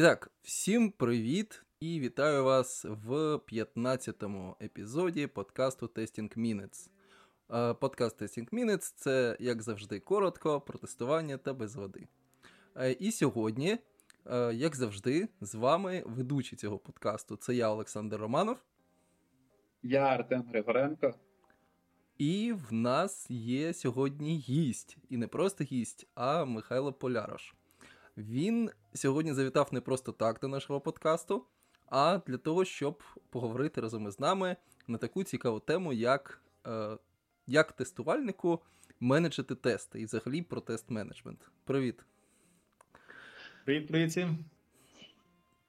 І так, всім привіт і вітаю вас в 15-му епізоді подкасту Testing Minutes. Е, подкаст Testing Minutes це, як завжди, коротко, про тестування та без води. Е, і сьогодні, е, як завжди, з вами ведучий цього подкасту це я, Олександр Романов. Я Артем Григоренко. І в нас є сьогодні гість. І не просто гість, а Михайло Полярош. Він сьогодні завітав не просто так до нашого подкасту, а для того, щоб поговорити разом із нами на таку цікаву тему, як е, як тестувальнику менеджити тести і взагалі про тест-менеджмент. Привіт. Привіт, привіт всім.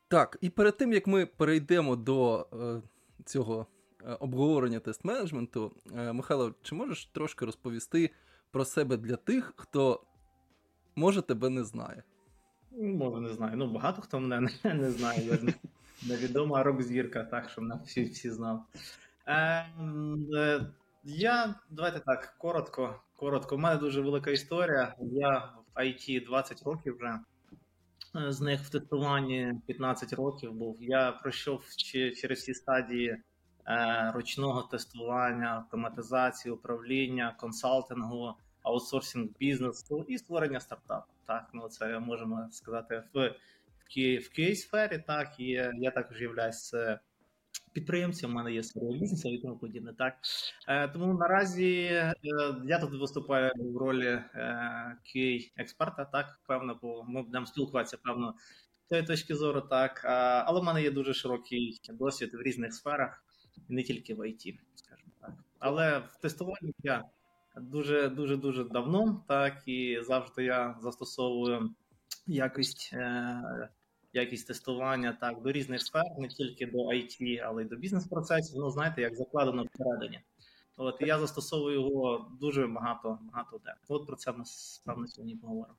Так, і перед тим як ми перейдемо до е, цього е, обговорення тест-менеджменту, е, Михайло, чи можеш трошки розповісти про себе для тих, хто може тебе не знає? Може, не знаю. Ну, багато хто мене не, не знає. Я невідома рок-зірка, так, що мене всі всі знав. Е, е, Я давайте так, коротко. Коротко. У мене дуже велика історія. Я в IT 20 років вже. Е, з них в тестуванні 15 років був. Я пройшов через всі стадії е, ручного тестування, автоматизації, управління, консалтингу, аутсорсинг бізнесу і створення стартапу. Так, ну це можемо сказати в в QA сфері. Так і я також являюсь підприємцем. У мене є своє бізнес і тому подібне. Так е, тому наразі е, я тут виступаю в ролі е, експерта. Так, певно, бо ми будемо спілкуватися певно з точки зору. Так, але в мене є дуже широкий досвід в різних сферах, не тільки в IT, скажімо так. Але в тестуванні я дуже дуже дуже давно, так і завжди я застосовую якість е, якість тестування так до різних сфер, не тільки до IT, але й до бізнес-процесів. Ну знаєте, як закладено всередині. От і я застосовую його дуже багато багато де. От про це ми певно сьогодні поговоримо.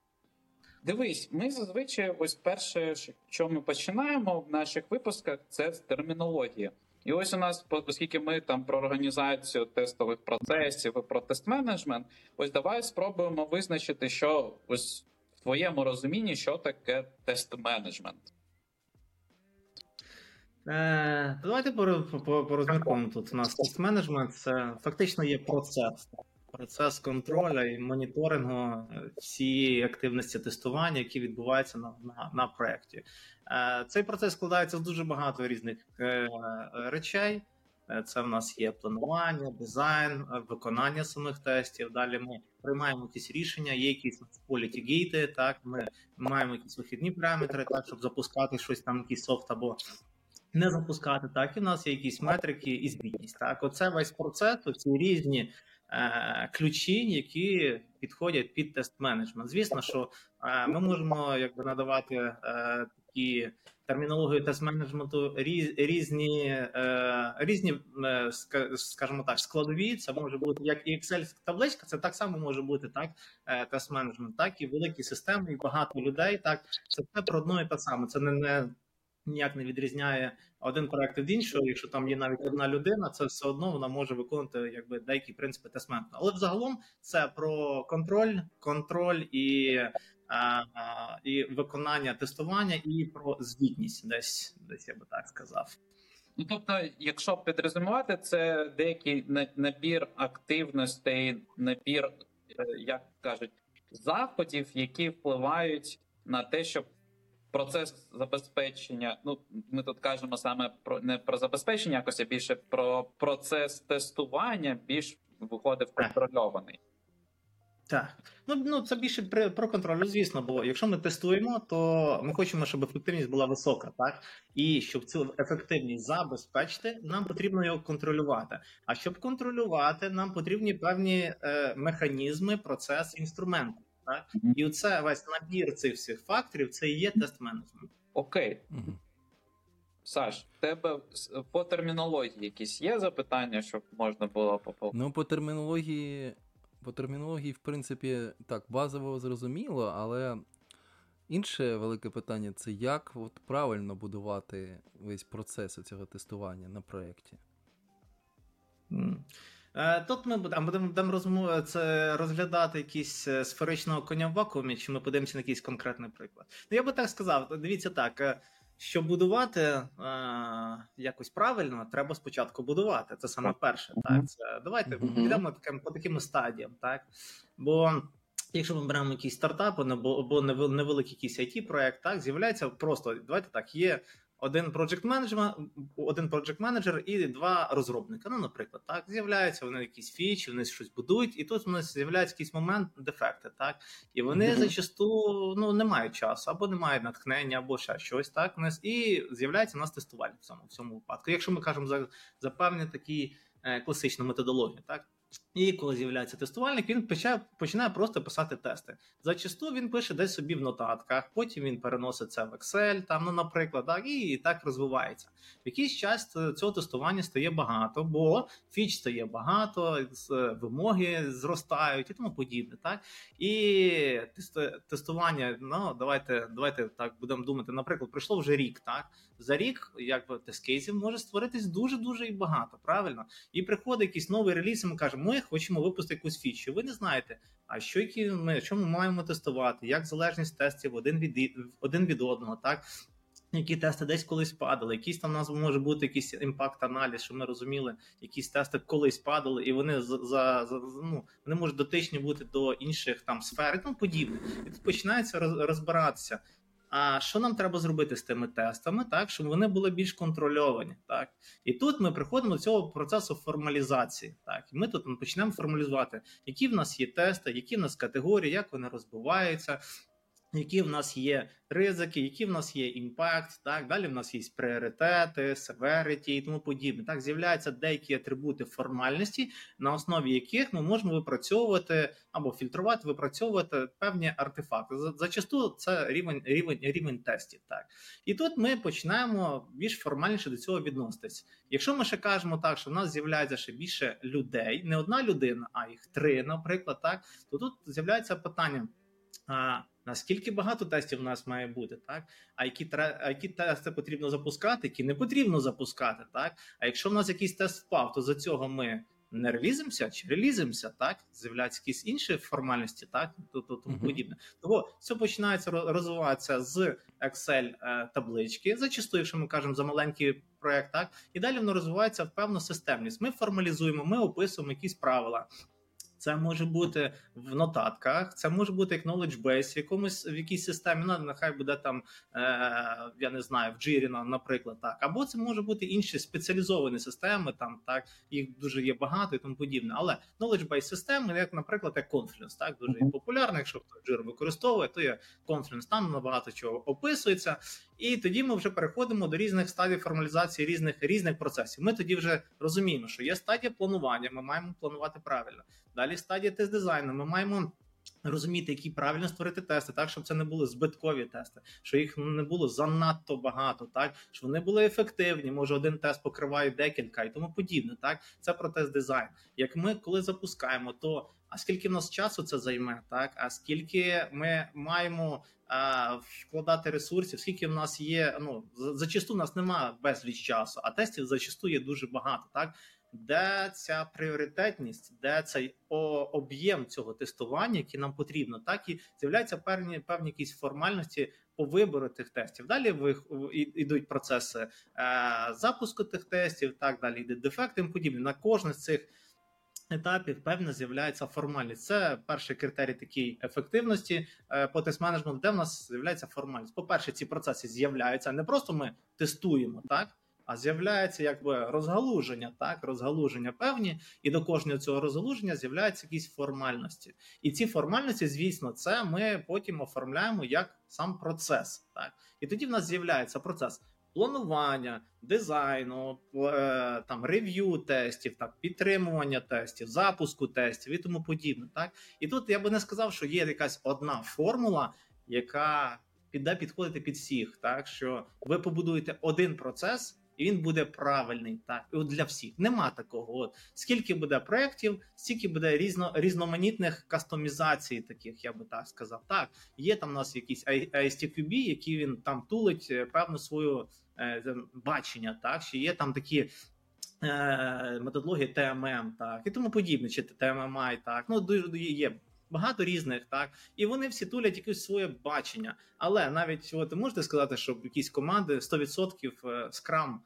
Дивись, ми зазвичай, ось перше, що ми починаємо в наших випусках, це з термінології. І ось у нас, оскільки ми там про організацію тестових процесів і про тест-менеджмент, ось давай спробуємо визначити, що ось в твоєму розумінні, що таке тест-менеджмент. Е, Давайте порозміркуємо тут. У нас тест-менеджмент це фактично є процес. Процес контролю і моніторингу всієї активності тестування, які відбуваються на на, на проєкті. Е, цей процес складається з дуже багато різних е, речей. Е, це в нас є планування, дизайн, виконання самих тестів. Далі ми приймаємо якісь рішення, є якісь quality гейти. Так, ми маємо якісь вихідні параметри, так щоб запускати щось там, якийсь софт або не запускати. Так, і в нас є якісь метрики і звітність. Так, оце весь процес, ці різні е, ключі, які підходять під тест менеджмент. Звісно, що е, ми можемо якби надавати е, і термінологію тест-менеджменту різні е, різні, е, скажімо так, складові. Це може бути як і Excel табличка, це так само може бути так, е, тест-менеджмент, так і великі системи, і багато людей. Так це все про одно і те саме. Це не не ніяк не відрізняє один проект від іншого. Якщо там є навіть одна людина, це все одно вона може виконувати якби деякі принципи тестменту. Але взагалом це про контроль, контроль і і виконання тестування, і про звітність, десь десь я би так сказав. Ну, тобто, якщо підрезумувати, це деякий набір активностей, набір, е, як кажуть, заходів, які впливають на те, щоб процес забезпечення. Ну, ми тут кажемо саме про не про забезпечення, якось а більше про процес тестування більш виходив контрольований. Так, ну ну це більше про контроль, звісно, бо якщо ми тестуємо, то ми хочемо, щоб ефективність була висока, так? І щоб цю ефективність забезпечити, нам потрібно його контролювати. А щоб контролювати, нам потрібні певні е, механізми, процес, інструменти. Так? Mm-hmm. І оце весь набір цих всіх факторів це і є тест менеджмент. Окей. Mm-hmm. Саш, в тебе по термінології якісь є запитання, щоб можна було поповнити? Ну, по термінології. По термінології, в принципі, так, базово зрозуміло, але інше велике питання це як от правильно будувати весь процес цього тестування на проєкті. Е, Тут ми будемо будемо, будемо розмов... це розглядати якісь е, сферичного коня в вакуумі, чи ми подивимося на якийсь конкретний приклад. Ну я би так сказав, дивіться так. е, Щоб будувати е, якось правильно, треба спочатку будувати. Це саме перше. Так, це давайте підемо таким по таким стадіям, так бо. Якщо ми беремо якийсь стартап або, або невел- невеликий якийсь it проект так з'являється просто давайте так. Є один project менеджер, один project менеджер і два розробника. Ну, наприклад, так з'являються вони якісь фічі, вони щось будують, і тут у нас з'являється якийсь момент дефекти, так і вони Мгм. зачасту ну не мають часу, або не мають натхнення, або ще щось. Так у нас і з'являється у нас тестувальник в цьому в цьому випадку. Якщо ми кажемо за, за певні такі е, класичну методологію, так. І коли з'являється тестувальник, він починає, просто писати тести. Зачасту він пише десь собі в нотатках, потім він переносить це в Excel, там, ну, наприклад, так, і, і так розвивається. В якийсь час цього тестування стає багато, бо фіч стає багато, вимоги зростають і тому подібне. Так? І тестування, ну давайте, давайте так будемо думати. Наприклад, пройшло вже рік. Так за рік, якби тест-кейсів може створитись дуже дуже і багато. Правильно, і приходить якийсь новий реліз, і ми кажемо, ми хочемо випустити якусь фічу. Ви не знаєте, а що які ми що ми маємо тестувати, як залежність тестів один від один від одного, так. Які тести десь колись падали, якісь там у нас може бути якийсь імпакт-аналіз, щоб ми розуміли, якісь тести колись падали, і вони за, за, за ну, вони можуть дотичні бути до інших там сфер тому подібне. І тут починається роз, розбиратися. А що нам треба зробити з тими тестами, так щоб вони були більш контрольовані, так і тут ми приходимо до цього процесу формалізації. Так і ми тут почнемо формалізувати, які в нас є тести, які в нас категорії, як вони розбиваються, які в нас є ризики, які в нас є імпакт, так далі в нас є пріоритети, severity і тому подібне. Так з'являються деякі атрибути формальності, на основі яких ми можемо випрацьовувати або фільтрувати, випрацьовувати певні артефакти. Зачасту це рівень рівень рівень тестів. Так і тут ми починаємо більш формальніше до цього відноситись. Якщо ми ще кажемо так, що в нас з'являється ще більше людей, не одна людина, а їх три, наприклад, так то тут з'являється питання. А наскільки багато тестів у нас має бути, так? А які а які тести потрібно запускати, які не потрібно запускати, так? А якщо в нас якийсь тест впав, то за цього ми не релізимося чи релізимося, так? З'являються якісь інші формальності, так? То, то, тому подібне. Того все починається розвиватися з Excel е, таблички, зачасту, якщо ми кажемо за маленький проект, так? І далі воно розвивається в певну системність. Ми формалізуємо, ми описуємо якісь правила. Це може бути в нотатках, це може бути як knowledge base в якомусь в якійсь системі. Ну, нехай буде там, е, я не знаю, в Jira, наприклад, так. Або це може бути інші спеціалізовані системи, там так їх дуже є багато і тому подібне. Але knowledge base системи, як, наприклад, як Confluence, так дуже є популярна. Якщо хто Jira використовує, то є Confluence, там набагато чого описується. І тоді ми вже переходимо до різних стадій формалізації різних різних процесів. Ми тоді вже розуміємо, що є стадія планування, ми маємо планувати правильно. Далі стадія тест дизайну. Ми маємо розуміти, які правильно створити тести, так щоб це не були збиткові тести, що їх не було занадто багато, так щоб вони були ефективні. Може, один тест покриває декілька і тому подібне. Так, це про тест дизайн. Як ми коли запускаємо, то а скільки в нас часу це займе, так а скільки ми маємо а, вкладати ресурсів, скільки в нас є. Ну зачасту в нас немає безліч часу, а тестів зачасту є дуже багато, так. Де ця пріоритетність, де цей об'єм цього тестування, який нам потрібно, так і з'являються певні певні якісь формальності по вибору тих тестів. Далі ви йдуть процеси е, запуску тих тестів, так далі йде дефекти і подібне. На кожне з цих етапів певно з'являється формальність. Це перший критерій такий ефективності е, по тест-менеджменту, де в нас з'являється формальність. По перше, ці процеси з'являються не просто ми тестуємо, так. А з'являється якби розгалуження, так розгалуження певні, і до кожного цього розгалуження з'являються якісь формальності. І ці формальності, звісно, це ми потім оформляємо як сам процес. Так і тоді в нас з'являється процес планування, дизайну, е, там рев'ю тестів, так підтримування тестів, запуску тестів і тому подібне. Так і тут я би не сказав, що є якась одна формула, яка піде підходити під всіх, так що ви побудуєте один процес. Він буде правильний, так і от для всіх нема такого. От скільки буде проєктів, стільки буде різно різноманітних кастомізацій, таких я би так сказав. Так, є там у нас якийсь ISTQB, який він там тулить е, певну свою е, бачення. Так, що є там такі е, методологія ТММ, так, і тому подібне, чи ТММІ, так. Ну, дуже є багато різних, так, і вони всі тулять якесь своє бачення. Але навіть от можете сказати, що якісь команди 100% скрам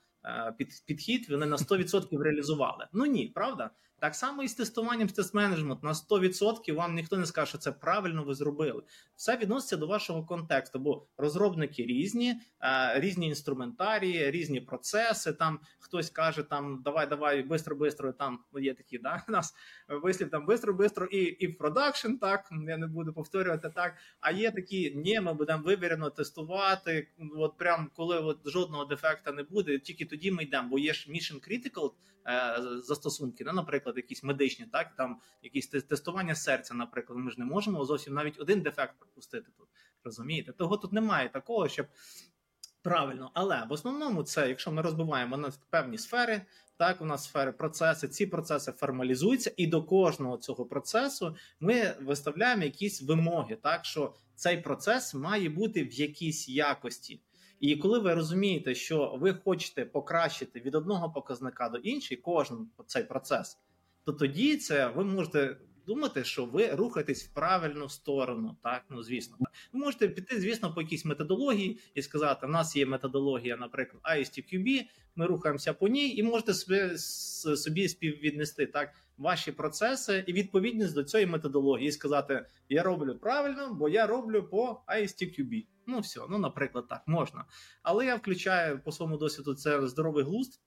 під, підхід вони на 100% реалізували. Ну ні, правда? Так само і з тестуванням з тест-менеджмент на 100% вам ніхто не скаже, що це правильно ви зробили. Все відноситься до вашого контексту, бо розробники різні, різні інструментарії, різні процеси. Там хтось каже, там давай, давай, бистро, бистро. Там є такі, да, нас вислів там бистро, бистро і і в продакшн. Так я не буду повторювати так. А є такі, ні, ми будемо вивірено тестувати. От прям коли от жодного дефекта не буде, тільки тоді ми йдемо, бо є ж mission critical е, застосунки, ну, наприклад наприклад, якісь медичні, так там якісь тестування серця, наприклад, ми ж не можемо зовсім навіть один дефект пропустити тут. Розумієте? Того тут немає такого, щоб правильно, але в основному це, якщо ми розбиваємо на певні сфери, так у нас сфери процеси, ці процеси формалізуються, і до кожного цього процесу ми виставляємо якісь вимоги, так що цей процес має бути в якійсь якості. І коли ви розумієте, що ви хочете покращити від одного показника до іншого, кожен цей процес, то тоді це ви можете думати, що ви рухаєтесь в правильну сторону. Так, ну звісно, так. ви можете піти, звісно, по якійсь методології і сказати: в нас є методологія, наприклад, ISTQB, Ми рухаємося по ній, і можете собі собі співвіднести так ваші процеси і відповідність до цієї методології, і сказати: Я роблю правильно, бо я роблю по ISTQB. Ну все, ну наприклад, так можна. Але я включаю по своєму досвіду це здоровий глузд.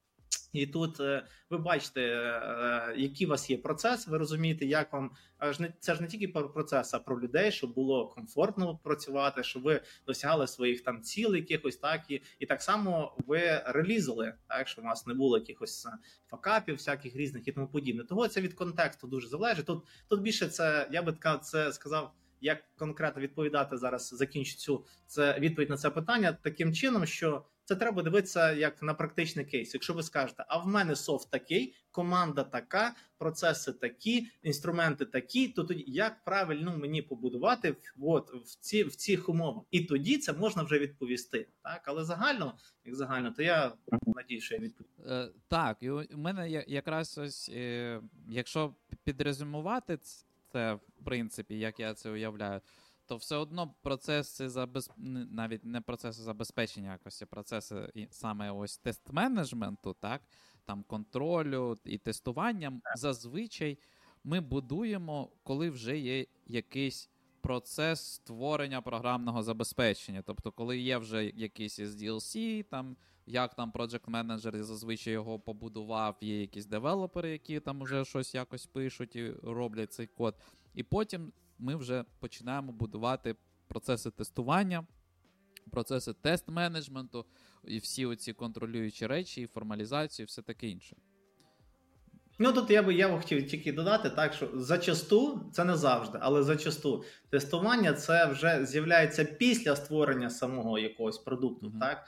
І тут е, ви бачите, е, який у вас є процес. Ви розумієте, як вам це ж не тільки про процес, а про людей, щоб було комфортно працювати, щоб ви досягали своїх там цілей, якихось так і і так само ви релізали, так щоб у вас не було якихось е, факапів, всяких різних і тому подібне. Того це від контексту дуже залежить. Тут тут більше це я би така це сказав. Як конкретно відповідати зараз, закінчу цю це відповідь на це питання таким чином, що це треба дивитися як на практичний кейс. Якщо ви скажете, а в мене софт такий, команда така, процеси такі, інструменти такі, то тоді як правильно мені побудувати от, в ці в цих умовах? І тоді це можна вже відповісти. Так, але загально, як загально, то я надію, що я відповім. Е, так, і у мене якраз ось, е, якщо підрезюмувати це, в принципі, як я це уявляю то все одно процеси забез... навіть не процеси забезпечення якості, процеси саме ось тест-менеджменту, так, там контролю і тестування, зазвичай ми будуємо, коли вже є якийсь процес створення програмного забезпечення. Тобто, коли є вже якийсь SDLC, там. Як там project менеджер зазвичай його побудував, є якісь девелопери, які там вже щось якось пишуть і роблять цей код. І потім ми вже починаємо будувати процеси тестування, процеси тест-менеджменту і всі оці контролюючі речі, і формалізацію, і все таке інше. Ну тут я би я б хотів тільки додати, так що зачасту це не завжди, але зачасту тестування це вже з'являється після створення самого якогось продукту, mm-hmm. так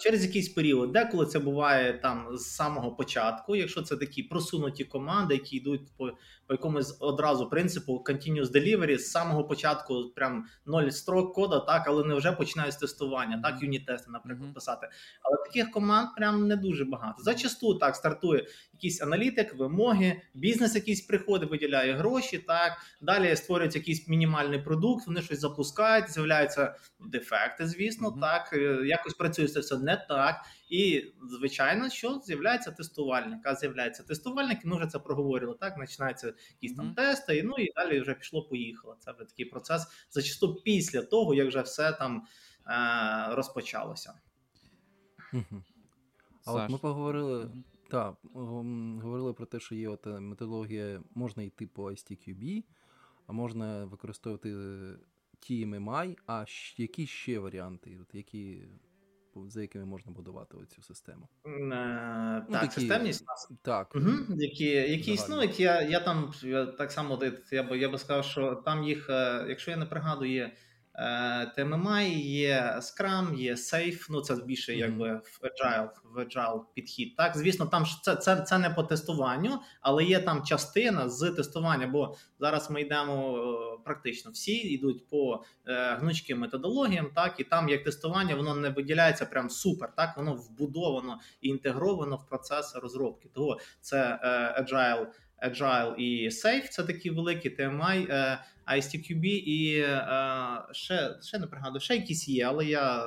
через якийсь період. Деколи це буває там з самого початку, якщо це такі просунуті команди, які йдуть по по якомусь одразу принципу continuous delivery, з самого початку, прям ноль строк кода, так, але не вже починають з тестування, так, юніт-тести, наприклад, mm-hmm. писати. Але таких команд прям не дуже багато. Зачасту так стартує якийсь аналітик вимоги, бізнес якийсь приходить, виділяє гроші. Так далі створюється якийсь мінімальний продукт, вони щось запускають, з'являються дефекти, звісно, mm-hmm. так е, якось працює це все не так. І звичайно, що з'являється тестувальник. А з'являється тестувальник, і ми вже це проговорили. Так починаються якісь там тести, і ну і далі вже пішло-поїхало. Це вже такий процес зачасту після того, як вже все там е- розпочалося. А от ми поговорили. Так, говорили про те, що є от е, методологія, можна йти по STQB, а можна використовувати TMMI, а які ще варіанти, от які, за якими можна будувати оцю систему? Е, ну, так, такі, системність. Так. Угу, Які які існують, я я там я так само я би я би сказав, що там їх, е, якщо я не пригадую, є TMMI, є Scrum, є Safe, ну це більше якби в Agile, в Agile підхід. Так, звісно, там це це, це не по тестуванню, але є там частина з тестування. Бо зараз ми йдемо практично всі йдуть по е, гнучким методологіям, так і там як тестування, воно не виділяється прям супер. Так воно вбудовано і інтегровано в процес розробки. Того це е, Agile Agile і Safe, це такі великі TMI, е, ISTQB і е, ще ще не пригадую, ще якісь є, але я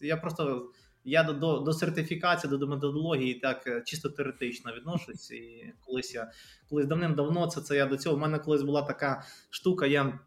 я просто я до до, сертифікації, до, до методології так е, чисто теоретично відношусь. І колись я колись давним-давно це це я до цього. У мене колись була така штука. я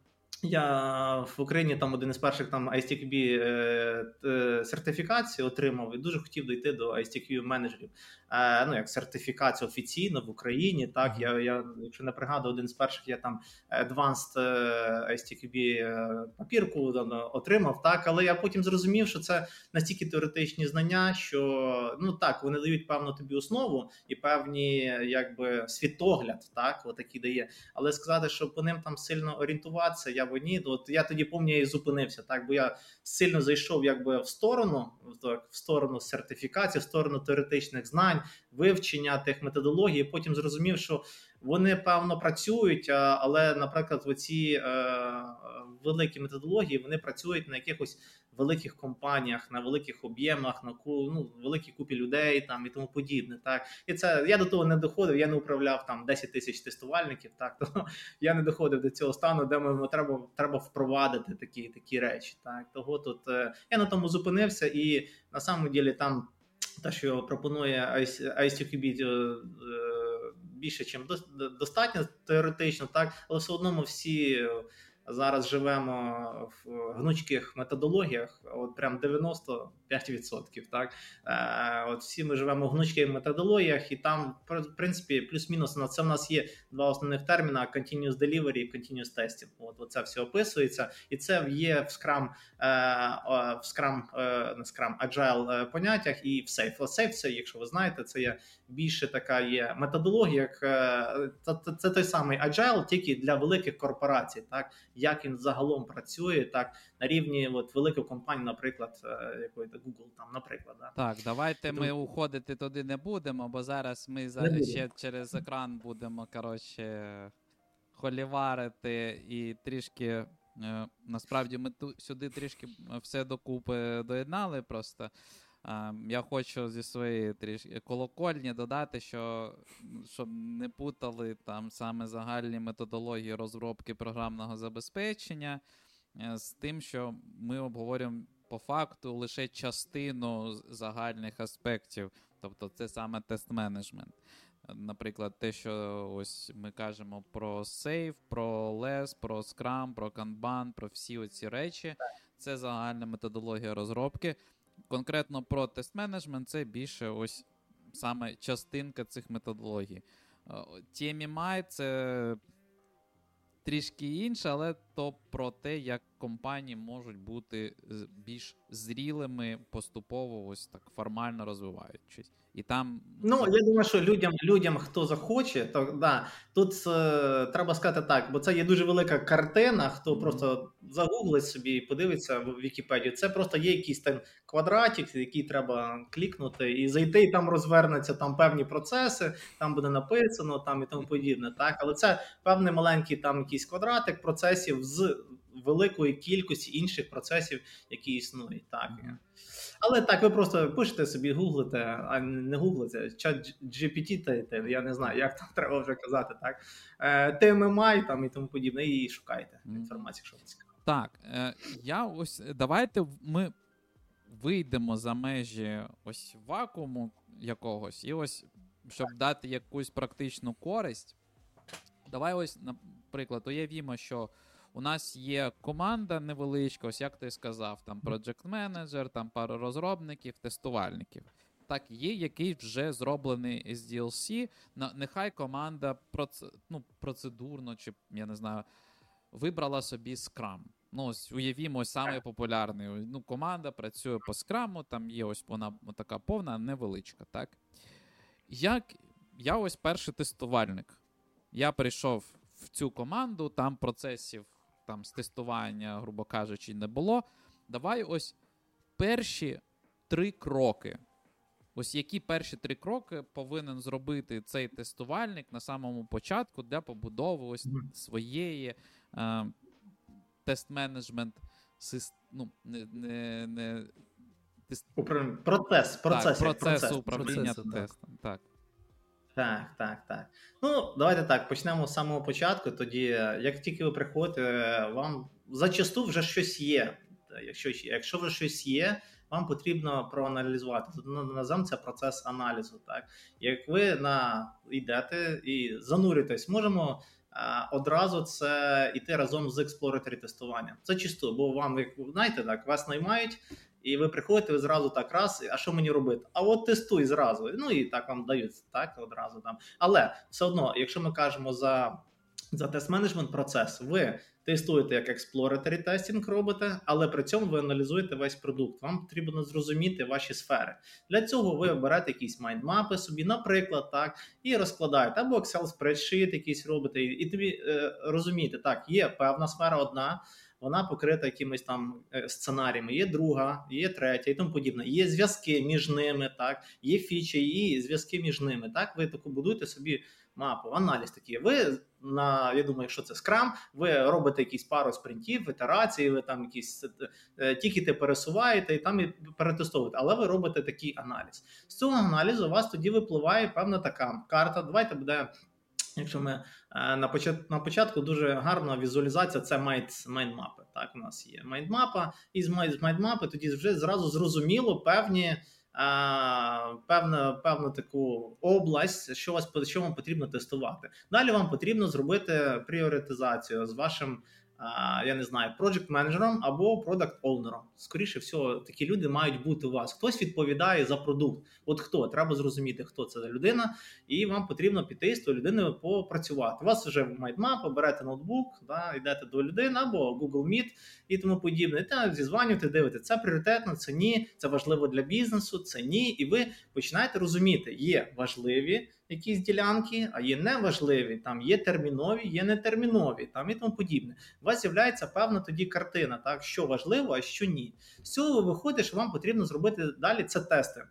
я в Україні там один із перших там ISTQB е, е, сертифікацію отримав і дуже хотів дойти до ISTQB менеджерів. Е, ну як сертифікацію офіційно в Україні. Так я я якщо не пригадую, один з перших я там Advanced е, ISTQB е, папірку отримав. Так, але я потім зрозумів, що це настільки теоретичні знання, що ну так вони дають певну тобі основу і певні, якби світогляд, так отакий дає. Але сказати, що по ним там сильно орієнтуватися, я б ні. От я тоді пам'ятаю, я і зупинився. Так, бо я сильно зайшов, якби в сторону, так, в сторону сертифікації, в сторону теоретичних знань, вивчення тих методологій. Потім зрозумів, що вони певно працюють, але, наприклад, оці е, великі методології вони працюють на якихось великих компаніях, на великих об'ємах, на ну, великій купі людей там і тому подібне. Так і це я до того не доходив. Я не управляв там 10 тисяч тестувальників. Так то я не доходив до цього стану, де ми треба треба впровадити такі такі речі. Так того тут е, я на тому зупинився, і на самом ділі там те, що пропонує ICQB, е, більше, ніж достатньо теоретично, так, але все одно ми всі зараз живемо в гнучких методологіях, от прям 95%. Так е, от всі ми живемо в гнучких методологіях, і там, в принципі, плюс-мінус на це в нас є два основних терміна: continuous delivery і continuous testing. От це все описується, і це є в Scrum, е, в Scrum, е, не Scrum, Agile поняттях і в Safe. Safe це, якщо ви знаєте, це є більше така є методологія. як це, це той самий Agile, тільки для великих корпорацій, так як він загалом працює, так на рівні от великої компанії, наприклад, е, якої Google, там, наприклад. Да. Так, давайте ми уходити туди не будемо, бо зараз ми за ще через екран будемо коротше холіварити і трішки. Е, насправді ми ту сюди трішки все докупи доєднали просто. Я хочу зі своєї трішки колокольні додати, що щоб не путали там саме загальні методології розробки програмного забезпечення е, з тим, що ми обговорюємо по факту лише частину загальних аспектів, тобто це саме тест-менеджмент. Наприклад, те, що ось ми кажемо про Safe, про LES, про Scrum, про Kanban, про всі оці речі, це загальна методологія розробки конкретно про тест-менеджмент, це більше ось саме частинка цих методологій. TMMI – це трішки інше, але то про те, як компанії можуть бути більш зрілими, поступово ось так формально розвиваючись. І там ну я думаю, що людям, людям, хто захоче, то да тут е, треба сказати так, бо це є дуже велика картина. Хто просто загуглить собі і подивиться в Вікіпедію. Це просто є якийсь там квадратик, який треба клікнути і зайти, і там розвернуться там певні процеси, там буде написано, там і тому подібне. Так, але це певний маленький там якийсь квадратик процесів з великої кількості інших процесів, які існують. Так. Але так, ви просто пишете собі, гуглите, а не гуглите, чат GPT, я не знаю, як там треба вже казати, так. TMMI там і тому подібне, і шукайте інформацію, якщо вам цікаво. Так, е, я ось давайте ми вийдемо за межі ось вакууму якогось, і ось, щоб дати якусь практичну користь. Давай ось, наприклад, уявімо, що. У нас є команда невеличка, ось як ти сказав, там project менеджер там пару розробників, тестувальників. Так, є який вже зроблений SDLC, Нехай команда проц... ну, процедурно, чи я не знаю, вибрала собі Scrum. Ну, ось уявімо, ось самий популярний. Ну, Команда працює по скраму, там є ось вона така повна, невеличка. так? Як я ось перший тестувальник. Я прийшов в цю команду, там процесів там з тестування, грубо кажучи, не було. Давай ось перші три кроки. Ось які перші три кроки повинен зробити цей тестувальник на самому початку для побудови ось своєї е, тест-менеджмент ну, не, не, не тест- Управління- Процес, процес, так, процес. управління Процесу, тестом. Так. Так, так, так. так. Ну, давайте так, почнемо з самого початку. Тоді, як тільки ви приходите, вам зачасту вже щось є. Якщо, якщо вже щось є, вам потрібно проаналізувати. Тут називаємо це процес аналізу. Так? Як ви на, йдете і занурюєтесь, можемо а, одразу це йти разом з exploratory тестуванням. Це чисто, бо вам, як знаєте, так, вас наймають, і ви приходите, ви зразу так раз, а що мені робити? А от тестуй зразу. Ну і так вам дають так одразу там. Але все одно, якщо ми кажемо за, за тест-менеджмент процес, ви тестуєте як exploratory тестінг робите, але при цьому ви аналізуєте весь продукт. Вам потрібно зрозуміти ваші сфери. Для цього ви берете якісь майндмапи собі, наприклад, так, і розкладаєте або Excel спредшит якийсь робите, і тобі е, розумієте, так, є певна сфера одна вона покрита якимись там е, сценаріями. Є друга, є третя і тому подібне. Є зв'язки між ними, так, є фічі і зв'язки між ними. Так, ви таку будуєте собі мапу, аналіз такий. Ви на я думаю, якщо це скрам, ви робите якісь пару спринтів, ітерації, ви там якісь е, тікети пересуваєте і там і перетестовуєте, але ви робите такий аналіз. З цього аналізу у вас тоді випливає певна така карта. Давайте буде. Якщо ми е, на початку на початку дуже гарна візуалізація, це майндмапи. Так, у нас є майндмапа, і з майндмапи тоді вже зразу зрозуміло певні. Певну, певну таку область, що вас що вам потрібно тестувати. Далі вам потрібно зробити пріоритизацію з вашим я не знаю, project менеджером або product owner ом Скоріше всього, такі люди мають бути у вас. Хтось відповідає за продукт. От хто треба зрозуміти, хто це за людина, і вам потрібно піти з тою людиною попрацювати. У вас вже майндмап, берете ноутбук, да, йдете до людини або Google Meet і тому подібне. Та зізванюєте, дивитесь, це пріоритетно, це ні, це важливо для бізнесу, це ні. І ви починаєте розуміти, є важливі якісь ділянки, а є неважливі, там є термінові, є нетермінові, там і тому подібне. У вас з'являється певна тоді картина, так що важливо, а що ні. З цього виходить, що вам потрібно зробити далі це тести.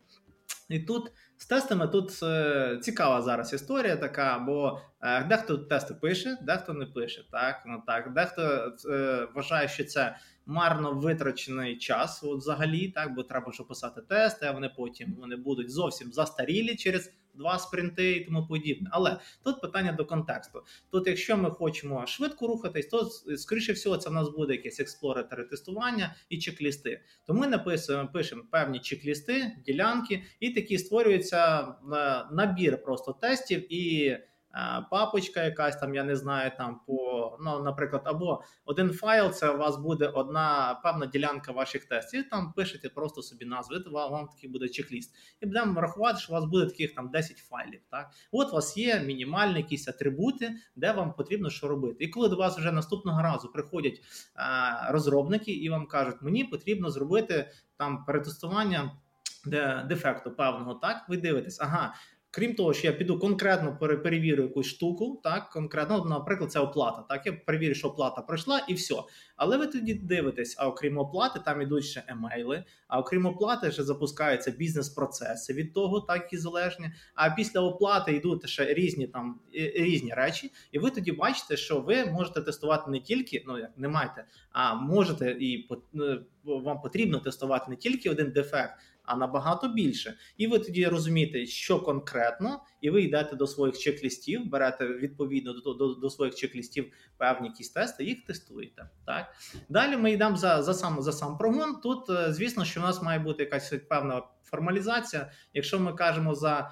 І тут з тестами тут е, цікава зараз історія така, бо е, дехто тести пише, дехто не пише. Так, ну так, дехто е, вважає, що це марно витрачений час, от взагалі, так, бо треба ж описати тести, а вони потім вони будуть зовсім застарілі через два спринти і тому подібне. Але тут питання до контексту. Тут, якщо ми хочемо швидко рухатись, то скоріше всього це в нас буде якесь експлоратори тестування і чек-лісти. То ми написуємо, пишемо певні чек-лісти, ділянки, і такі створюється е, набір просто тестів і. Е, папочка, якась там, я не знаю, там по ну, наприклад, або один файл, це у вас буде одна певна ділянка ваших тестів. Там пишете просто собі назви, вам такий буде чек-ліст. І будемо рахувати, що у вас буде таких там 10 файлів. Так, от у вас є мінімальні якісь атрибути, де вам потрібно що робити. І коли до вас вже наступного разу приходять е, розробники і вам кажуть, мені потрібно зробити там перетестування дефекту певного, так ви дивитесь, ага, Крім того, що я піду конкретно перевірю якусь штуку, так конкретно, наприклад, це оплата. Так, я перевірю, що оплата пройшла, і все. Але ви тоді дивитесь, а окрім оплати, там ідуть ще емейли. А окрім оплати, ще запускаються бізнес-процеси від того, так і залежні. А після оплати йдуть ще різні там різні речі, і ви тоді бачите, що ви можете тестувати не тільки, ну як не маєте, а можете і е, вам потрібно тестувати не тільки один дефект а набагато більше. І ви тоді розумієте, що конкретно, і ви йдете до своїх чек-лістів, берете відповідно до до, до своїх чек-лістів певні якісь тести, їх тестуєте. Так далі ми йдемо за за сам за сам прогон. Тут е, звісно, що у нас має бути якась певна формалізація. Якщо ми кажемо за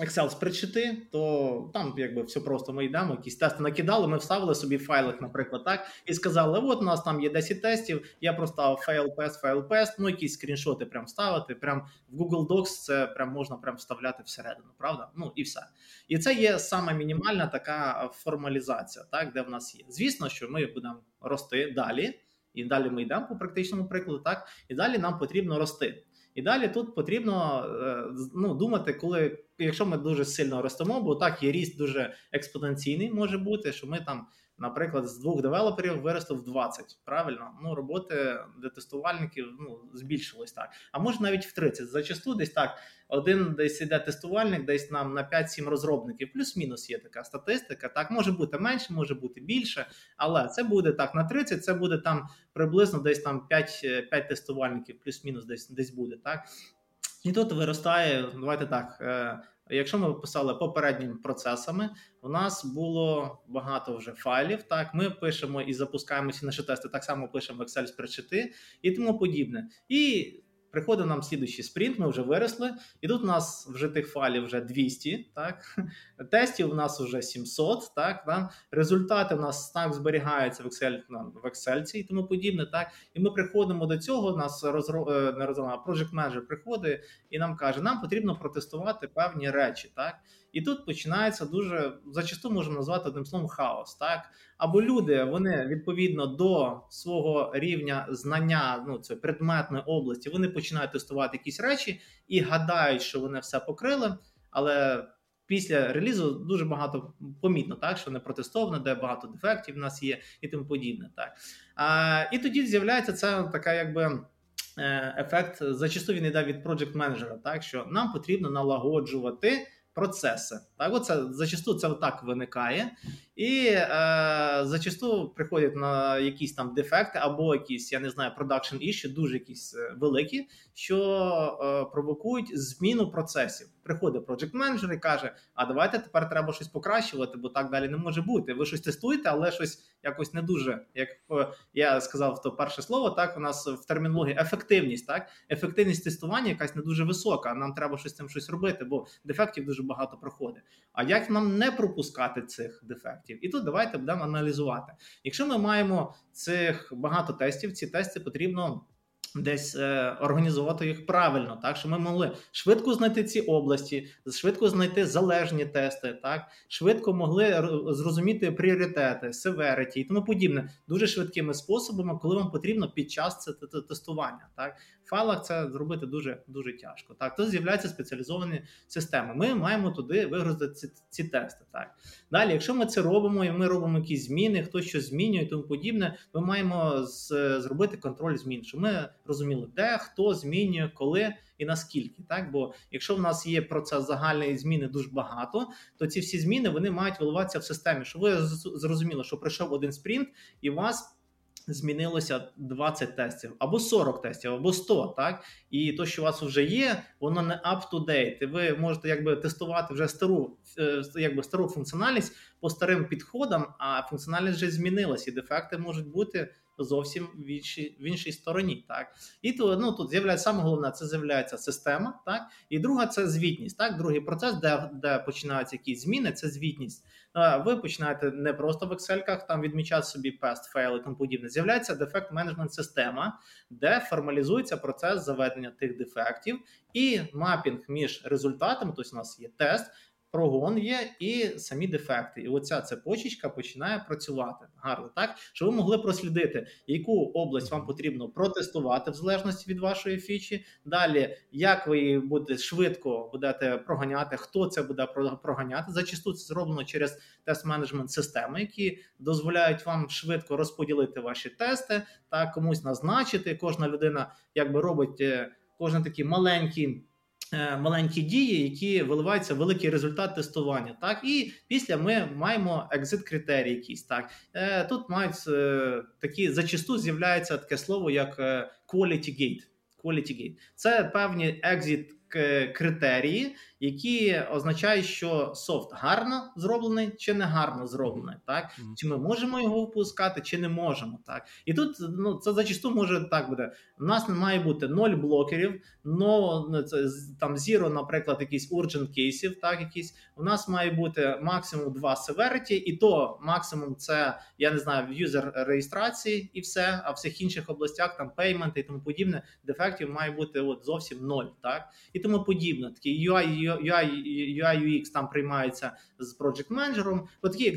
Excel спричити, то там якби все просто ми йдемо, якісь тести накидали, ми вставили собі файлик, наприклад, так, і сказали: от у нас там є 10 тестів, я проставив файл пест, файл пест, ну якісь скріншоти прям ставити. Прям в Google Docs це прям можна прям вставляти всередину, правда? Ну і все. І це є саме мінімальна така формалізація, так, де в нас є. Звісно, що ми будемо рости далі, і далі ми йдемо по практичному прикладу, так, і далі нам потрібно рости. І далі тут потрібно е, ну, думати, коли якщо ми дуже сильно ростемо, бо так є ріст дуже експоненційний, може бути, що ми там наприклад, з двох девелоперів виросли в 20, правильно? Ну, роботи для тестувальників ну, збільшилось так. А може навіть в 30. Зачасту десь так. Один десь іде тестувальник, десь нам на 5-7 розробників, плюс-мінус є така статистика. Так, може бути менше, може бути більше, але це буде так на 30, це буде там приблизно десь там 5 5 тестувальників, плюс-мінус десь десь буде. так. І тут виростає, давайте так. Е, Якщо ми писали попередніми процесами, у нас було багато вже файлів. Так, ми пишемо і запускаємо ці наші тести, так само пишемо Excel спричити і тому подібне. І Приходить нам слідуючий спринт, ми вже виросли, і тут у нас вже тих файлів вже 200, так? тестів у нас вже 700, так? Да? результати у нас так зберігаються в Excel в Excel і тому подібне. так? І ми приходимо до цього, нас розро... не не а Project Manager приходить і нам каже, нам потрібно протестувати певні речі. так? І тут починається дуже зачасту можемо назвати одним словом хаос. Так або люди вони відповідно до свого рівня знання ну це предметної області, вони починають тестувати якісь речі і гадають, що вони все покрили, але. Після релізу дуже багато помітно, так що не протестовано, де багато дефектів в нас є, і тому подібне. Так а, І тоді з'являється ця така, якби е, ефект. Зачасту він йде від project менеджера так що нам потрібно налагоджувати процеси. Так, оце зачасту це так виникає, і е, зачасту приходять на якісь там дефекти або якісь, я не знаю, продакшн іще, дуже якісь е, великі, що е, провокують зміну процесів. Приходить project менеджер і каже: А давайте тепер треба щось покращувати, бо так далі не може бути. Ви щось тестуєте, але щось якось не дуже. Як е, я сказав, то перше слово, так у нас в термінології ефективність, так ефективність тестування якась не дуже висока. Нам треба щось цим щось робити, бо дефектів дуже багато проходить. А як нам не пропускати цих дефектів? І тут давайте будемо аналізувати. Якщо ми маємо цих багато тестів, ці тести потрібно десь е, організувати їх правильно, так що ми могли швидко знайти ці області, швидко знайти залежні тести, так швидко могли зрозуміти пріоритети, severity і тому подібне, дуже швидкими способами, коли вам потрібно під час це тестування. Так в файлах це зробити дуже дуже тяжко. Так, тут з'являються спеціалізовані системи. Ми маємо туди вигрузити ці, ці тести. Так далі, якщо ми це робимо, і ми робимо якісь зміни, хтось щось змінює, і тому подібне, ми маємо з, зробити контроль змін, щоб ми розуміли, де хто змінює, коли. І наскільки так, бо якщо в нас є процес загальної зміни дуже багато, то ці всі зміни вони мають виливатися в системі. Щоб ви зрозуміли, що прийшов один спринт, і у вас змінилося 20 тестів, або 40 тестів, або 100, так? І то, що у вас вже є, воно не up to date. Ви можете якби тестувати вже стару е, якби стару функціональність по старим підходам, а функціональність вже змінилася, і дефекти можуть бути зовсім в іншій в іншій стороні. Так і то ну тут з'являється саме головне, це з'являється система, так і друга це звітність. Так, другий процес, де де починаються якісь зміни, це звітність. Ви починаєте не просто в Excel, там відмічати собі пест, файли і тому подібне. З'являється дефект менеджмент система, де формалізується процес заведення тих дефектів і мапінг між результатами. Тобто у нас є тест прогон є і самі дефекти. І оця цепочечка починає працювати гарно, так щоб ви могли прослідити, яку область вам потрібно протестувати в залежності від вашої фічі. Далі, як ви її будете швидко будете проганяти, хто це буде проганяти. Зачасту це зроблено через тест-менеджмент системи, які дозволяють вам швидко розподілити ваші тести, так комусь назначити. Кожна людина якби робить е, кожен такий маленький. Е, маленькі дії, які виливаються в великий результат тестування. Так, і після ми маємо екзит критерії якісь. Так е, тут мають е, такі зачасту з'являється таке слово як quality gate. Quality gate. Це певні екзит критерії, які означають, що софт гарно зроблений чи не гарно зроблений, так mm-hmm. чи ми можемо його впускати, чи не можемо. Так і тут ну це зачасту може так буде. У нас не має бути ноль блокерів, но ну, це там zero, наприклад, якісь urgent кейсів, так якісь у нас має бути максимум два severity, і то максимум це я не знаю юзер реєстрації і все. А в всіх інших областях там payment і тому подібне дефектів має бути от зовсім ноль, так і тому подібне. Такі UI UI, UX там приймаються з project менеджером. Такі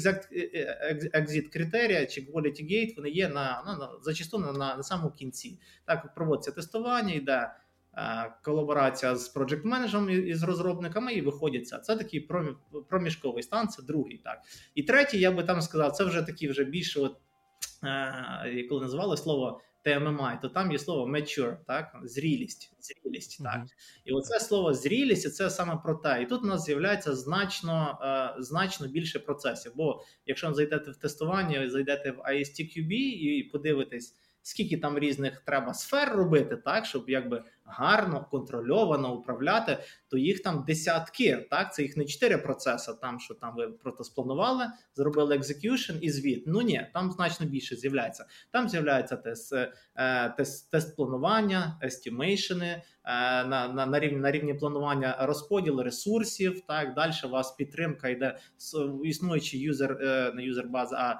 exit критерія чи quality gate, вони є на, на, на зачасту на, на, самому кінці. Так проводиться тестування, йде е, колаборація з проджект менеджером і з розробниками, і виходиться. Це такий проміжковий стан, це другий. Так і третій, я би там сказав, це вже такий вже більше, от е, коли називали слово. TMMI, то там є слово mature, так зрілість, зрілість, так і оце слово зрілість, це саме про те. І тут у нас з'являється значно е, значно більше процесів. Бо якщо ви зайдете в тестування, зайдете в ISTQB і подивитесь скільки там різних треба сфер робити, так щоб якби гарно контрольовано управляти, то їх там десятки. Так, це їх не чотири процеси. Там що там ви просто спланували, зробили execution і звіт. Ну ні, там значно більше з'являється. Там з'являється тест е, тест, тест планування, естімейшени е, на на, на рівні на рівні планування розподіл ресурсів. Так далі у вас підтримка йде існуючі юзер е, не юзер бази, а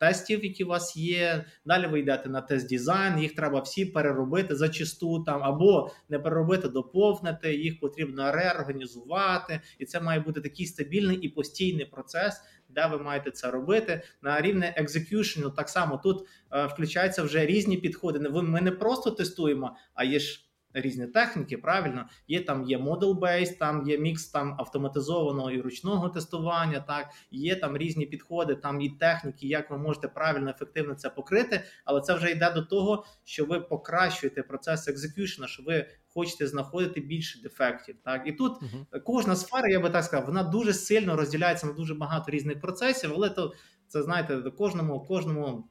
тестів, які у вас є. Далі ви йдете на тест дизайн. Їх треба всі переробити зачасту там або не переробити, доповнити, їх потрібно реорганізувати, і це має бути такий стабільний і постійний процес, де ви маєте це робити. На рівні екзекюшену так само тут е, включаються вже різні підходи. Ми не просто тестуємо, а є ж різні техніки. Правильно, є там є model based там є мікс там автоматизованого і ручного тестування. Так є там різні підходи, там і техніки, як ви можете правильно ефективно це покрити. Але це вже йде до того, що ви покращуєте процес екзекюшена, що ви хочете знаходити більше дефектів. Так і тут uh-huh. кожна сфера, я би так сказав, вона дуже сильно розділяється на дуже багато різних процесів, але то це знаєте, до кожному кожному.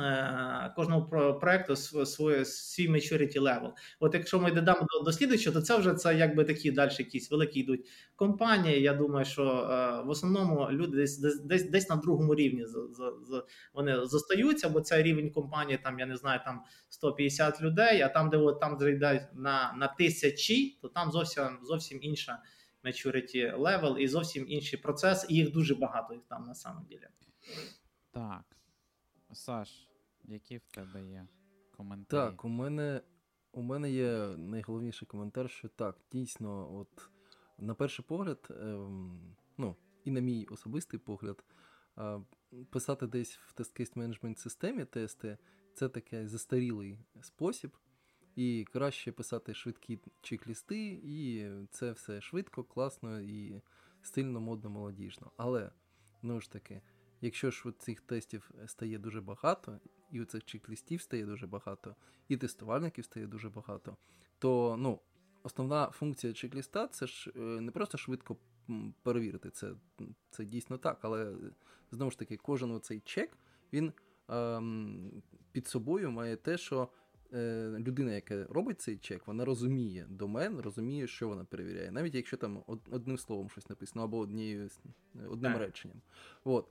Е, кожного проекту свій, свій maturity level. От якщо ми додамо до, до слідуючого, то це вже це якби такі далі якісь великі йдуть компанії. Я думаю, що е, в основному люди десь десь десь на другому рівні за, за, за, вони зостаються, бо це рівень компанії, там я не знаю, там 150 людей, а там, де от, там де на на тисячі, то там зовсім зовсім інша maturity level і зовсім інший процес, і їх дуже багато їх там на самом ділі. Так. Саш, які в тебе є коментарі? Так, у мене у мене є найголовніший коментар, що так, дійсно, от на перший погляд, ем, ну, і на мій особистий погляд, е, писати десь в тест-кейс менеджмент системі тести це такий застарілий спосіб. І краще писати швидкі чек-лісти, і це все швидко, класно і стильно, модно, молодіжно. Але, ну ж таки, якщо ж цих тестів стає дуже багато, і у цих чек-лістів стає дуже багато, і тестувальників стає дуже багато, то ну, основна функція чек-ліста це ж е, не просто швидко перевірити, це це дійсно так, але знову ж таки, кожен оцей чек він ем, під собою має те, що е, людина, яка робить цей чек, вона розуміє домен, розуміє, що вона перевіряє, навіть якщо там одним словом щось написано або однією одним так. реченням. От.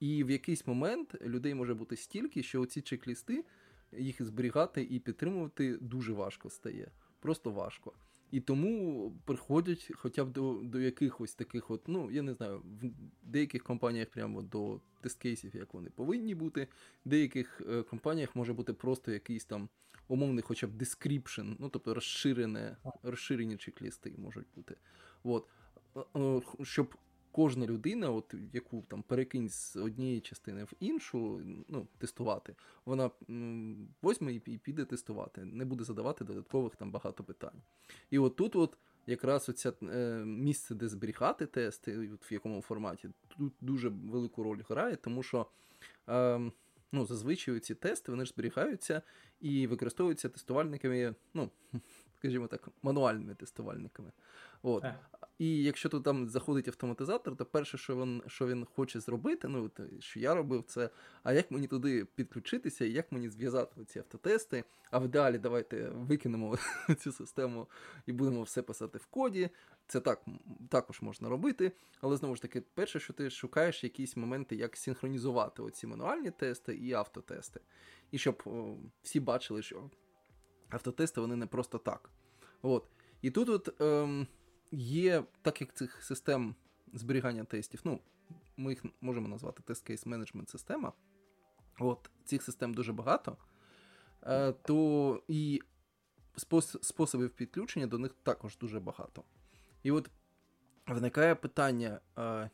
І в якийсь момент людей може бути стільки, що оці чек-лісти, їх зберігати і підтримувати дуже важко стає. Просто важко. І тому приходять хоча б до до якихось таких, от, ну, я не знаю, в деяких компаніях прямо до тест-кейсів, як вони повинні бути, в деяких е, компаніях може бути просто якийсь там умовний хоча б description, ну, тобто розширене, розширені чек-лісти можуть бути. От. Е, е, щоб кожна людина, от яку там перекинь з однієї частини в іншу, ну, тестувати, вона возьме і піде тестувати, не буде задавати додаткових там багато питань. І от тут, от якраз оця е, місце, де зберігати тести, от в якому форматі, тут дуже велику роль грає, тому що. Е, Ну, зазвичай ці тести вони ж зберігаються і використовуються тестувальниками, ну, скажімо так, мануальними тестувальниками. От. І якщо тут там заходить автоматизатор, то перше, що він що він хоче зробити, ну що я робив, це а як мені туди підключитися, і як мені зв'язати ці автотести. А в ідеалі давайте викинемо цю систему і будемо все писати в коді. Це так також можна робити. Але знову ж таки, перше, що ти шукаєш якісь моменти, як синхронізувати оці мануальні тести і автотести. І щоб о, всі бачили, що автотести вони не просто так. От. І тут от. Ем, Є, так як цих систем зберігання тестів, ну, ми їх можемо назвати тест-кейс менеджмент система. От, цих систем дуже багато, е, то і способів підключення до них також дуже багато. І от виникає питання, е,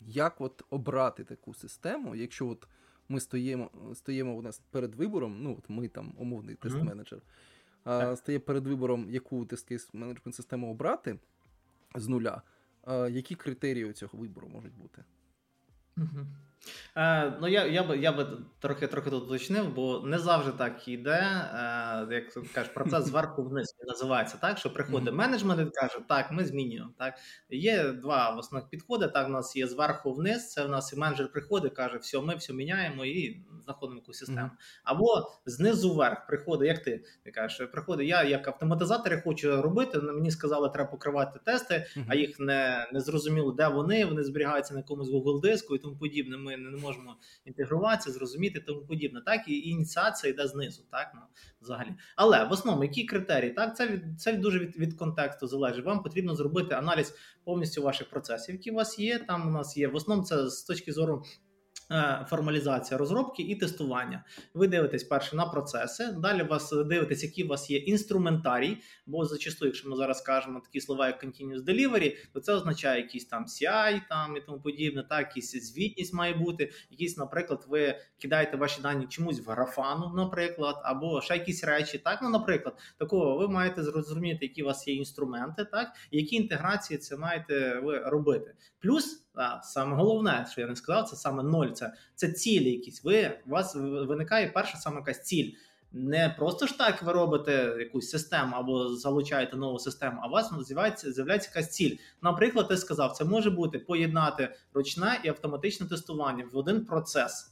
як от обрати таку систему, якщо от ми стоїмо стоїмо у нас перед вибором, ну от ми там умовний тест-менеджер. а, стає перед вибором, яку тест-кейс менеджмент систему обрати з нуля, які критерії у цього вибору можуть бути? Угу. Е, Ну, я я би я би трохи трохи тут уточнив, бо не завжди так іде. Е, Як кажеш, процес зверху вниз називається так, що приходить менеджмент і каже, так, ми змінюємо. Так Є два основних підходи. Так, у нас є зверху вниз, це в нас і менеджер приходить, каже, все, ми все міняємо і знаходимо якусь систему. Або знизу вверх приходить, як ти ти кажеш, приходить, я як автоматизатор хочу робити, мені сказали, треба покривати тести, а їх не не зрозуміло, де вони, вони зберігаються на якомусь Google диску і тому подібне. Ми не можемо інтегруватися, зрозуміти тому подібне. Так і ініціація йде знизу, так ну взагалі. Але в основному які критерії? Так, це від це дуже від, від контексту залежить. Вам потрібно зробити аналіз повністю ваших процесів, які у вас є. Там у нас є в основному це з точки зору. Е, формалізація розробки і тестування. Ви дивитесь перше на процеси. Далі вас дивитесь, які у вас є інструментарій. Бо зачасту, якщо ми зараз кажемо такі слова, як Continuous Delivery, то це означає якийсь там CI там і тому подібне, так, якісь звітність має бути. Якісь, наприклад, ви кидаєте ваші дані чомусь в графану, наприклад, або ще якісь речі. Так, ну, наприклад, такого ви маєте зрозуміти, які у вас є інструменти, так, і які інтеграції це маєте ви робити. Плюс. А, саме головне, що я не сказав, це саме ноль. Це це цілі якісь. Ви у вас виникає перша саме якась ціль. Не просто ж так ви робите якусь систему або залучаєте нову систему, а у вас з'являється з'являється якась ціль. Наприклад, ти сказав, це може бути поєднати ручне і автоматичне тестування в один процес.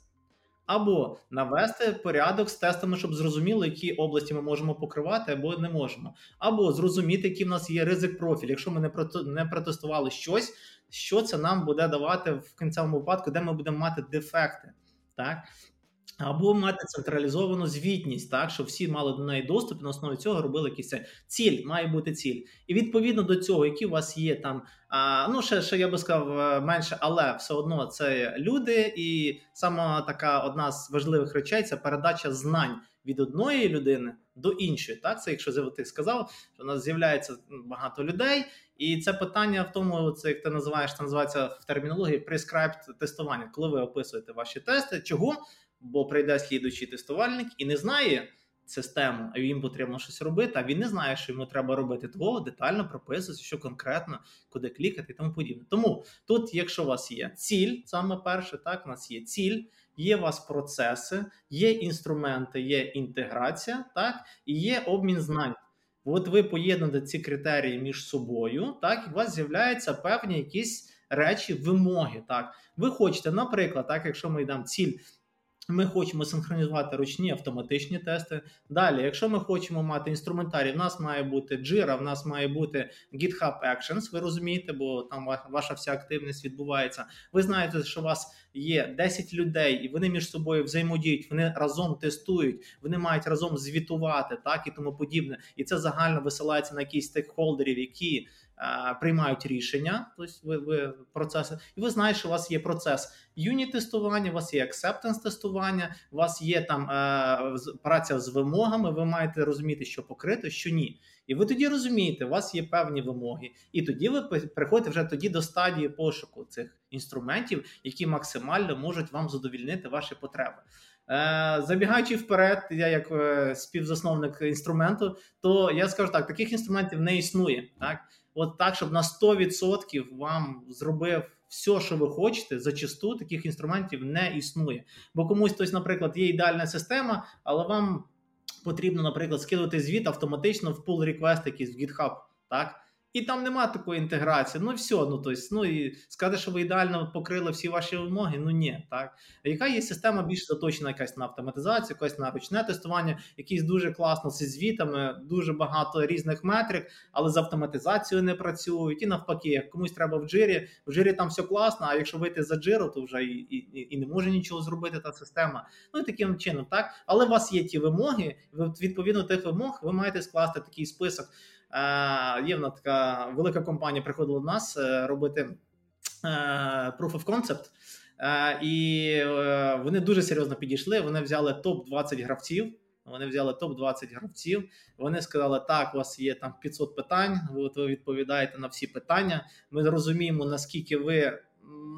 Або навести порядок з тестами, щоб зрозуміло, які області ми можемо покривати, або не можемо. Або зрозуміти, який в нас є ризик профіль. Якщо ми не протестували щось, що це нам буде давати в кінцевому випадку, де ми будемо мати дефекти. так? Або мати централізовану звітність, так щоб всі мали до неї доступ і на основі цього робили якийсь ціль, має бути ціль. І відповідно до цього, які у вас є там, а, ну ще ще я би сказав е, менше, але все одно це люди, і сама така одна з важливих речей це передача знань від одної людини до іншої. Так, це якщо ти сказав, що у нас з'являється багато людей, і це питання в тому, це як ти називаєш, це називається в термінології prescribed тестування, коли ви описуєте ваші тести, чого? Бо прийде слідуючий тестувальник і не знає систему, а їм потрібно щось робити. А він не знає, що йому треба робити. Того детально прописується, що конкретно, куди клікати і тому подібне. Тому тут, якщо у вас є ціль, саме перше, так у нас є ціль. Є у вас процеси, є інструменти, є інтеграція, так і є обмін знань. От ви поєднуєте ці критерії між собою, так і у вас з'являються певні якісь речі, вимоги. Так, ви хочете, наприклад, так, якщо ми йдемо ціль ми хочемо синхронізувати ручні автоматичні тести. Далі, якщо ми хочемо мати інструментарій, в нас має бути Jira, в нас має бути GitHub Actions, ви розумієте, бо там ваша вся активність відбувається. Ви знаєте, що у вас є 10 людей, і вони між собою взаємодіють, вони разом тестують, вони мають разом звітувати, так і тому подібне. І це загально висилається на якісь стейкхолдерів, які приймають рішення, тобто ви, ви процеси, і ви знаєте, що у вас є процес юніт-тестування, у вас є acceptance тестування, у вас є там е, праця з вимогами. Ви маєте розуміти, що покрито, що ні. І ви тоді розумієте, у вас є певні вимоги, і тоді ви приходите вже тоді до стадії пошуку цих інструментів, які максимально можуть вам задовільнити ваші потреби. Е, забігаючи вперед, я як е, співзасновник інструменту, то я скажу так: таких інструментів не існує. Так, от так, щоб на 100% вам зробив все, що ви хочете, зачасту таких інструментів не існує. Бо комусь, хтось, наприклад, є ідеальна система, але вам потрібно, наприклад, скидувати звіт автоматично в pull request якийсь в GitHub. так? І там нема такої інтеграції. Ну все, ну тобто, ну і сказати, що ви ідеально покрили всі ваші вимоги, ну ні, так. Яка є система більш заточена якась на автоматизацію, якась на ручне тестування, якісь дуже класно зі звітами, дуже багато різних метрик, але з автоматизацією не працюють. І навпаки, як комусь треба в джирі, в джирі там все класно, а якщо вийти за джиру, то вже і, і, і не може нічого зробити та система. Ну і таким чином, так. Але у вас є ті вимоги, відповідно тих вимог, ви маєте скласти такий список. Є вона така велика компанія приходила до нас е, робити е, Proof of Concept. Е, і вони дуже серйозно підійшли. Вони взяли топ 20 гравців. Вони взяли топ 20 гравців. Вони сказали: так, у вас є там 500 питань. Ви відповідаєте на всі питання. Ми розуміємо, наскільки ви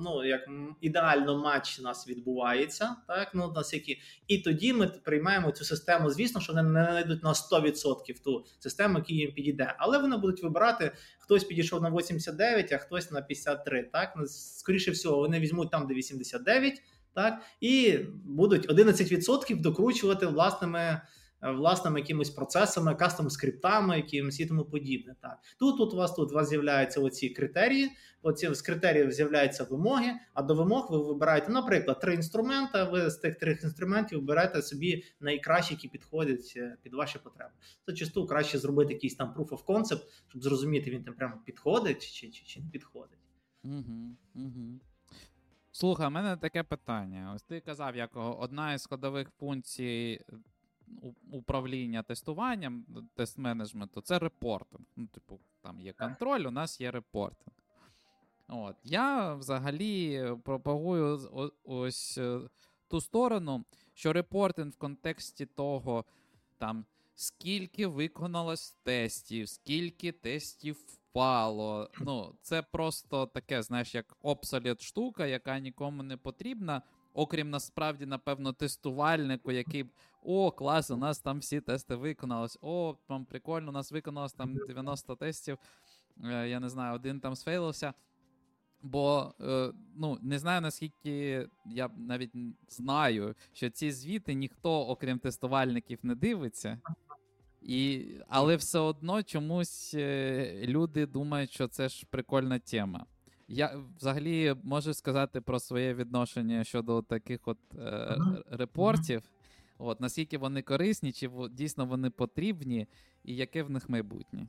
ну як ідеально матч у нас відбувається, так ну наскільки і тоді ми приймаємо цю систему. Звісно, що вони не знайдуть на 100% ту систему, яка їм підійде, але вони будуть вибирати. Хтось підійшов на 89, а хтось на 53. Так ну, скоріше всього, вони візьмуть там, де 89, так і будуть 11% докручувати власними. Е, власними якимись процесами, кастом скриптами, якимось і тому подібне. Так тут тут у вас тут у вас з'являються оці критерії. Оці з критеріїв з'являються вимоги. А до вимог ви вибираєте, наприклад, три інструменти. Ви з тих трьох інструментів берете собі найкращі, які підходять е, під ваші потреби. Це часто краще зробити якийсь там proof of concept, щоб зрозуміти, він там прямо підходить чи чи, чи не підходить. Угу, угу. Слухай, у мене таке питання. Ось ти казав, як одна із складових функцій управління тестуванням, тест менеджменту це репортинг. Ну, типу, там є контроль, у нас є репортинг. От. Я взагалі пропагую ось е, ту сторону, що репортинг в контексті того, там, скільки виконалось тестів, скільки тестів впало. Ну, Це просто таке, знаєш, як обсоліт штука, яка нікому не потрібна. Окрім насправді, напевно, тестувальнику, який о, клас, у нас там всі тести виконалось. О, там прикольно, у нас виконалось там 90 тестів. Е, я не знаю, один там сфейлився. Бо е, ну, не знаю, наскільки я навіть знаю, що ці звіти ніхто, окрім тестувальників, не дивиться. І, Але все одно чомусь е, люди думають, що це ж прикольна тема. Я взагалі можу сказати про своє відношення щодо таких от е, репортів. От, Наскільки вони корисні, чи дійсно вони потрібні, і яке в них майбутнє?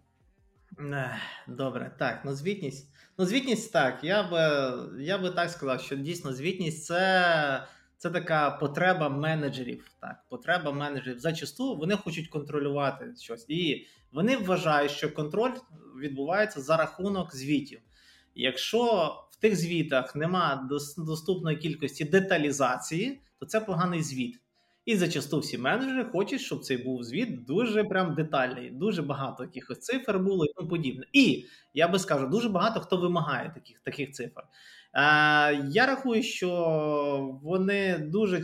Добре, так, ну звітність. Ну, звітність так. Я би я би так сказав, що дійсно звітність це це така потреба менеджерів. Так, Потреба менеджерів. Зачасту вони хочуть контролювати щось. І вони вважають, що контроль відбувається за рахунок звітів. Якщо в тих звітах нема доступної кількості деталізації, то це поганий звіт. І зачасту всі менеджери хочуть, щоб цей був звіт дуже прям детальний, дуже багато якихось цифр було і тому подібне. І я би скажу, дуже багато хто вимагає таких таких цифр. Е, Я рахую, що вони дуже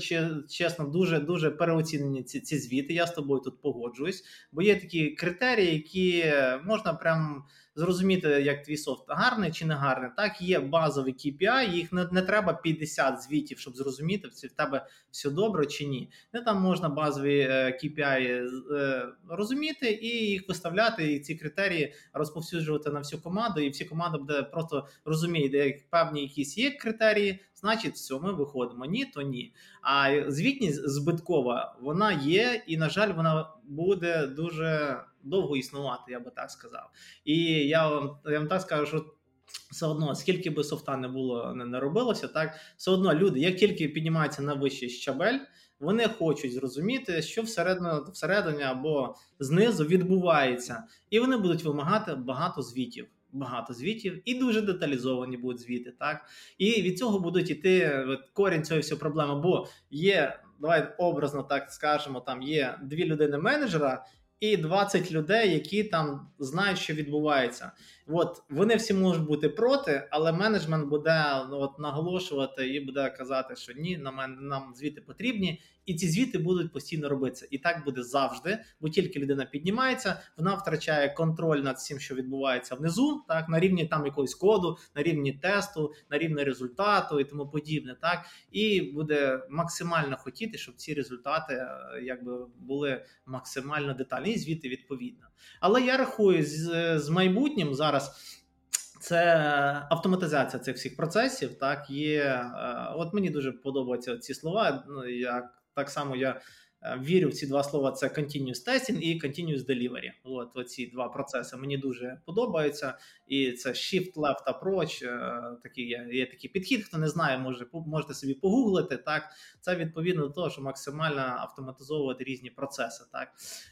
чесно, дуже дуже переоцінені ці ці звіти. Я з тобою тут погоджуюсь, бо є такі критерії, які можна прям зрозуміти, як твій софт гарний чи не гарний. Так, є базові KPI, їх не, не треба 50 звітів, щоб зрозуміти, в тебе все добре чи ні. Не там можна базові е, KPI е, розуміти і їх виставляти, і ці критерії розповсюджувати на всю команду, і всі команда буде просто розуміє, де певні якісь є критерії, значить, все, ми виходимо. Ні, то ні. А звітність збиткова вона є, і на жаль, вона буде дуже довго існувати, я би так сказав. І я вам я вам так скажу, що. Все одно, скільки би софта не було не, не робилося, так все одно люди, як тільки піднімаються на вищий щабель, вони хочуть зрозуміти, що всередині, всередині або знизу відбувається, і вони будуть вимагати багато звітів. Багато звітів і дуже деталізовані будуть звіти, так і від цього будуть іти корінь цієї всього проблеми. Бо є, давай образно так скажемо, там є дві людини менеджера, і 20 людей, які там знають, що відбувається. От вони всі можуть бути проти, але менеджмент буде ну, от, наголошувати і буде казати, що ні, нам, нам звіти потрібні, і ці звіти будуть постійно робитися. І так буде завжди, бо тільки людина піднімається, вона втрачає контроль над всім, що відбувається внизу, так на рівні там якогось коду, на рівні тесту, на рівні результату і тому подібне. Так і буде максимально хотіти, щоб ці результати е, якби були максимально детальні, і звіти відповідно. Але я рахую з, з майбутнім зараз. Це автоматизація цих всіх процесів. Так є. Е, от мені дуже подобаються ці слова. Ну як так само я е, вірю в ці два слова: це continuous testing і continuous delivery. От оці два процеси мені дуже подобаються. І це shift left approach, е, Такий є, є такий підхід. Хто не знає, може можете собі погуглити. Так, це відповідно до того, що максимально автоматизовувати різні процеси. Так.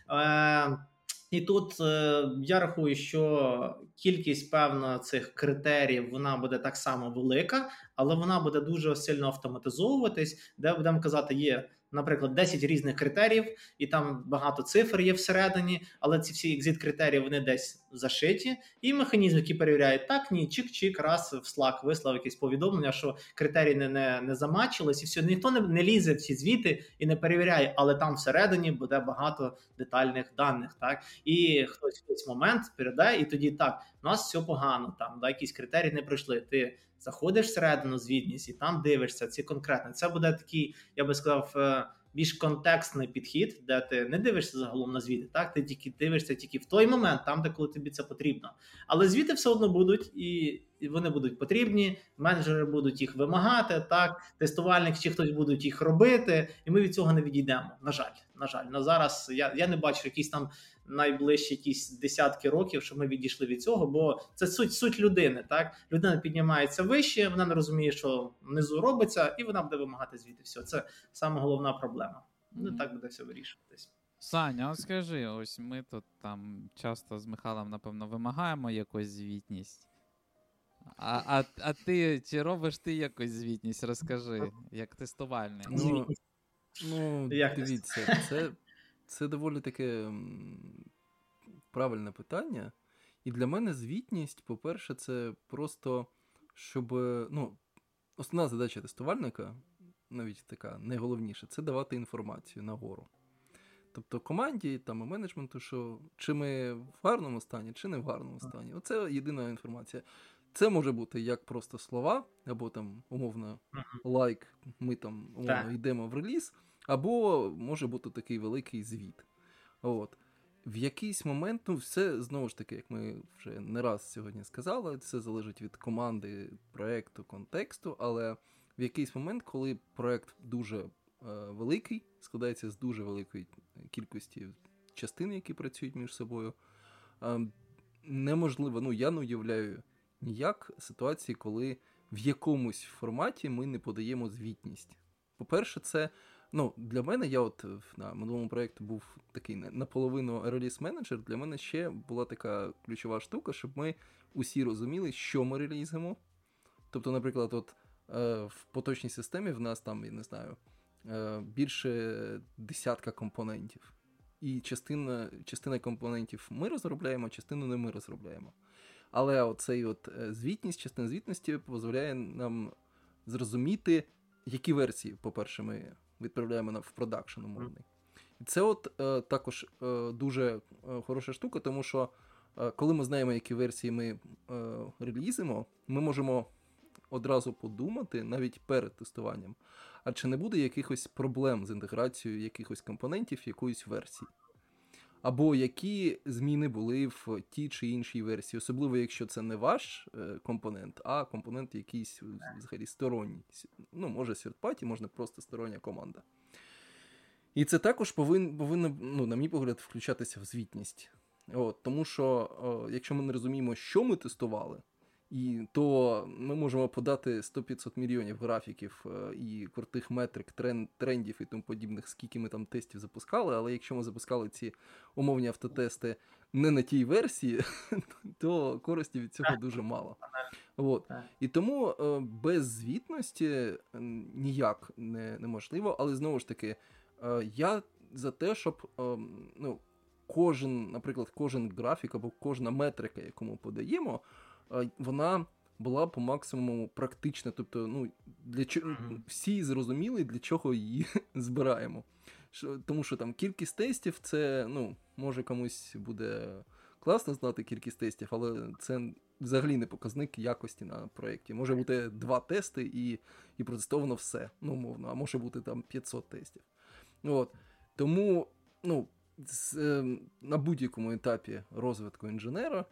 Е, і тут е, я рахую, що кількість певна цих критеріїв вона буде так само велика, але вона буде дуже сильно автоматизовуватись, де будемо казати, є наприклад, 10 різних критеріїв, і там багато цифр є всередині, але ці всі екзит критерії вони десь зашиті, і механізм, який перевіряє так, ні, чик-чик, раз в Slack вислав якесь повідомлення, що критерії не не, не замачились, і все ніхто не, не лізе в ці звіти і не перевіряє, але там всередині буде багато детальних даних. Так і хтось в якийсь момент передає, і тоді так, у нас все погано. Там да, якісь критерії не пройшли. Ти заходиш всередину звітність і там дивишся ці конкретно. Це буде такий, я би сказав, е, більш контекстний підхід, де ти не дивишся загалом на звіти. Так, ти тільки дивишся тільки в той момент, там де коли тобі це потрібно. Але звіти все одно будуть, і вони будуть потрібні. Менеджери будуть їх вимагати. Так, тестувальник чи хтось будуть їх робити, і ми від цього не відійдемо. На жаль, на жаль, на зараз я я не бачу якісь там найближчі якісь десятки років, щоб ми відійшли від цього, бо це суть суть людини. Так, людина піднімається вище, вона не розуміє, що внизу робиться, і вона буде вимагати звіти. Все, це саме головна проблема. Не так буде все вирішуватись. Саня, от скажи, ось ми тут там часто з Михайлом, напевно, вимагаємо якусь звітність. А а, а ти чи робиш ти якусь звітність? Розкажи, як тестувальник. Ну, ну дивіться, це це доволі таке правильне питання. І для мене звітність, по-перше, це просто щоб. ну, Основна задача тестувальника, навіть така найголовніша, це давати інформацію нагору. Тобто команді там, і менеджменту, що чи ми в гарному стані, чи не в гарному стані. Оце єдина інформація. Це може бути як просто слова, або там умовно лайк, ми там умовно йдемо в реліз, або може бути такий великий звіт. От. В якийсь момент, ну, все знову ж таки, як ми вже не раз сьогодні сказали, це залежить від команди, проекту, контексту, але в якийсь момент, коли проект дуже е, великий, складається з дуже великої кількості частин, які працюють між собою, е, неможливо, ну я не уявляю ніяк ситуації, коли в якомусь форматі ми не подаємо звітність. По-перше, це ну, для мене, я от на минулому проєкті був такий наполовину реліз менеджер. Для мене ще була така ключова штука, щоб ми усі розуміли, що ми релізимо. Тобто, наприклад, от е, в поточній системі в нас там, я не знаю, е, більше десятка компонентів. І частина частина компонентів ми розробляємо, частину не ми розробляємо. Але оцей от е, звітність, частина звітності дозволяє нам зрозуміти, які версії, по-перше, ми відправляємо в продакшн умовний. І це от е, також е, дуже е, хороша штука, тому що е, коли ми знаємо, які версії ми е, релізимо, ми можемо одразу подумати навіть перед тестуванням, а чи не буде якихось проблем з інтеграцією якихось компонентів якоїсь версії або які зміни були в тій чи іншій версії, особливо якщо це не ваш е, компонент, а компонент якийсь взагалі сторонній. Ну, може third можна просто стороння команда. І це також повин, повинно, ну, на мій погляд, включатися в звітність. От, Тому що, о, якщо ми не розуміємо, що ми тестували, і то ми можемо подати 100-500 мільйонів графіків е, і крутих метрик, трендів і тому подібних, скільки ми там тестів запускали. Але якщо ми запускали ці умовні автотести не на тій версії, то користі від цього дуже мало. От. І тому е, без звітності ніяк не, неможливо, але знову ж таки, е, я за те, щоб ну, кожен, наприклад, кожен графік або кожна метрика, яку ми подаємо вона була по максимуму практична. Тобто, ну, для чого mm-hmm. всі зрозуміли, для чого її збираємо. Що, Тому що там кількість тестів, це ну, може комусь буде класно знати кількість тестів, але це взагалі не показник якості на проєкті. Може бути два тести і і протестовано все, ну, умовно, а може бути там 500 тестів. От. Тому ну, з, ем, на будь-якому етапі розвитку інженера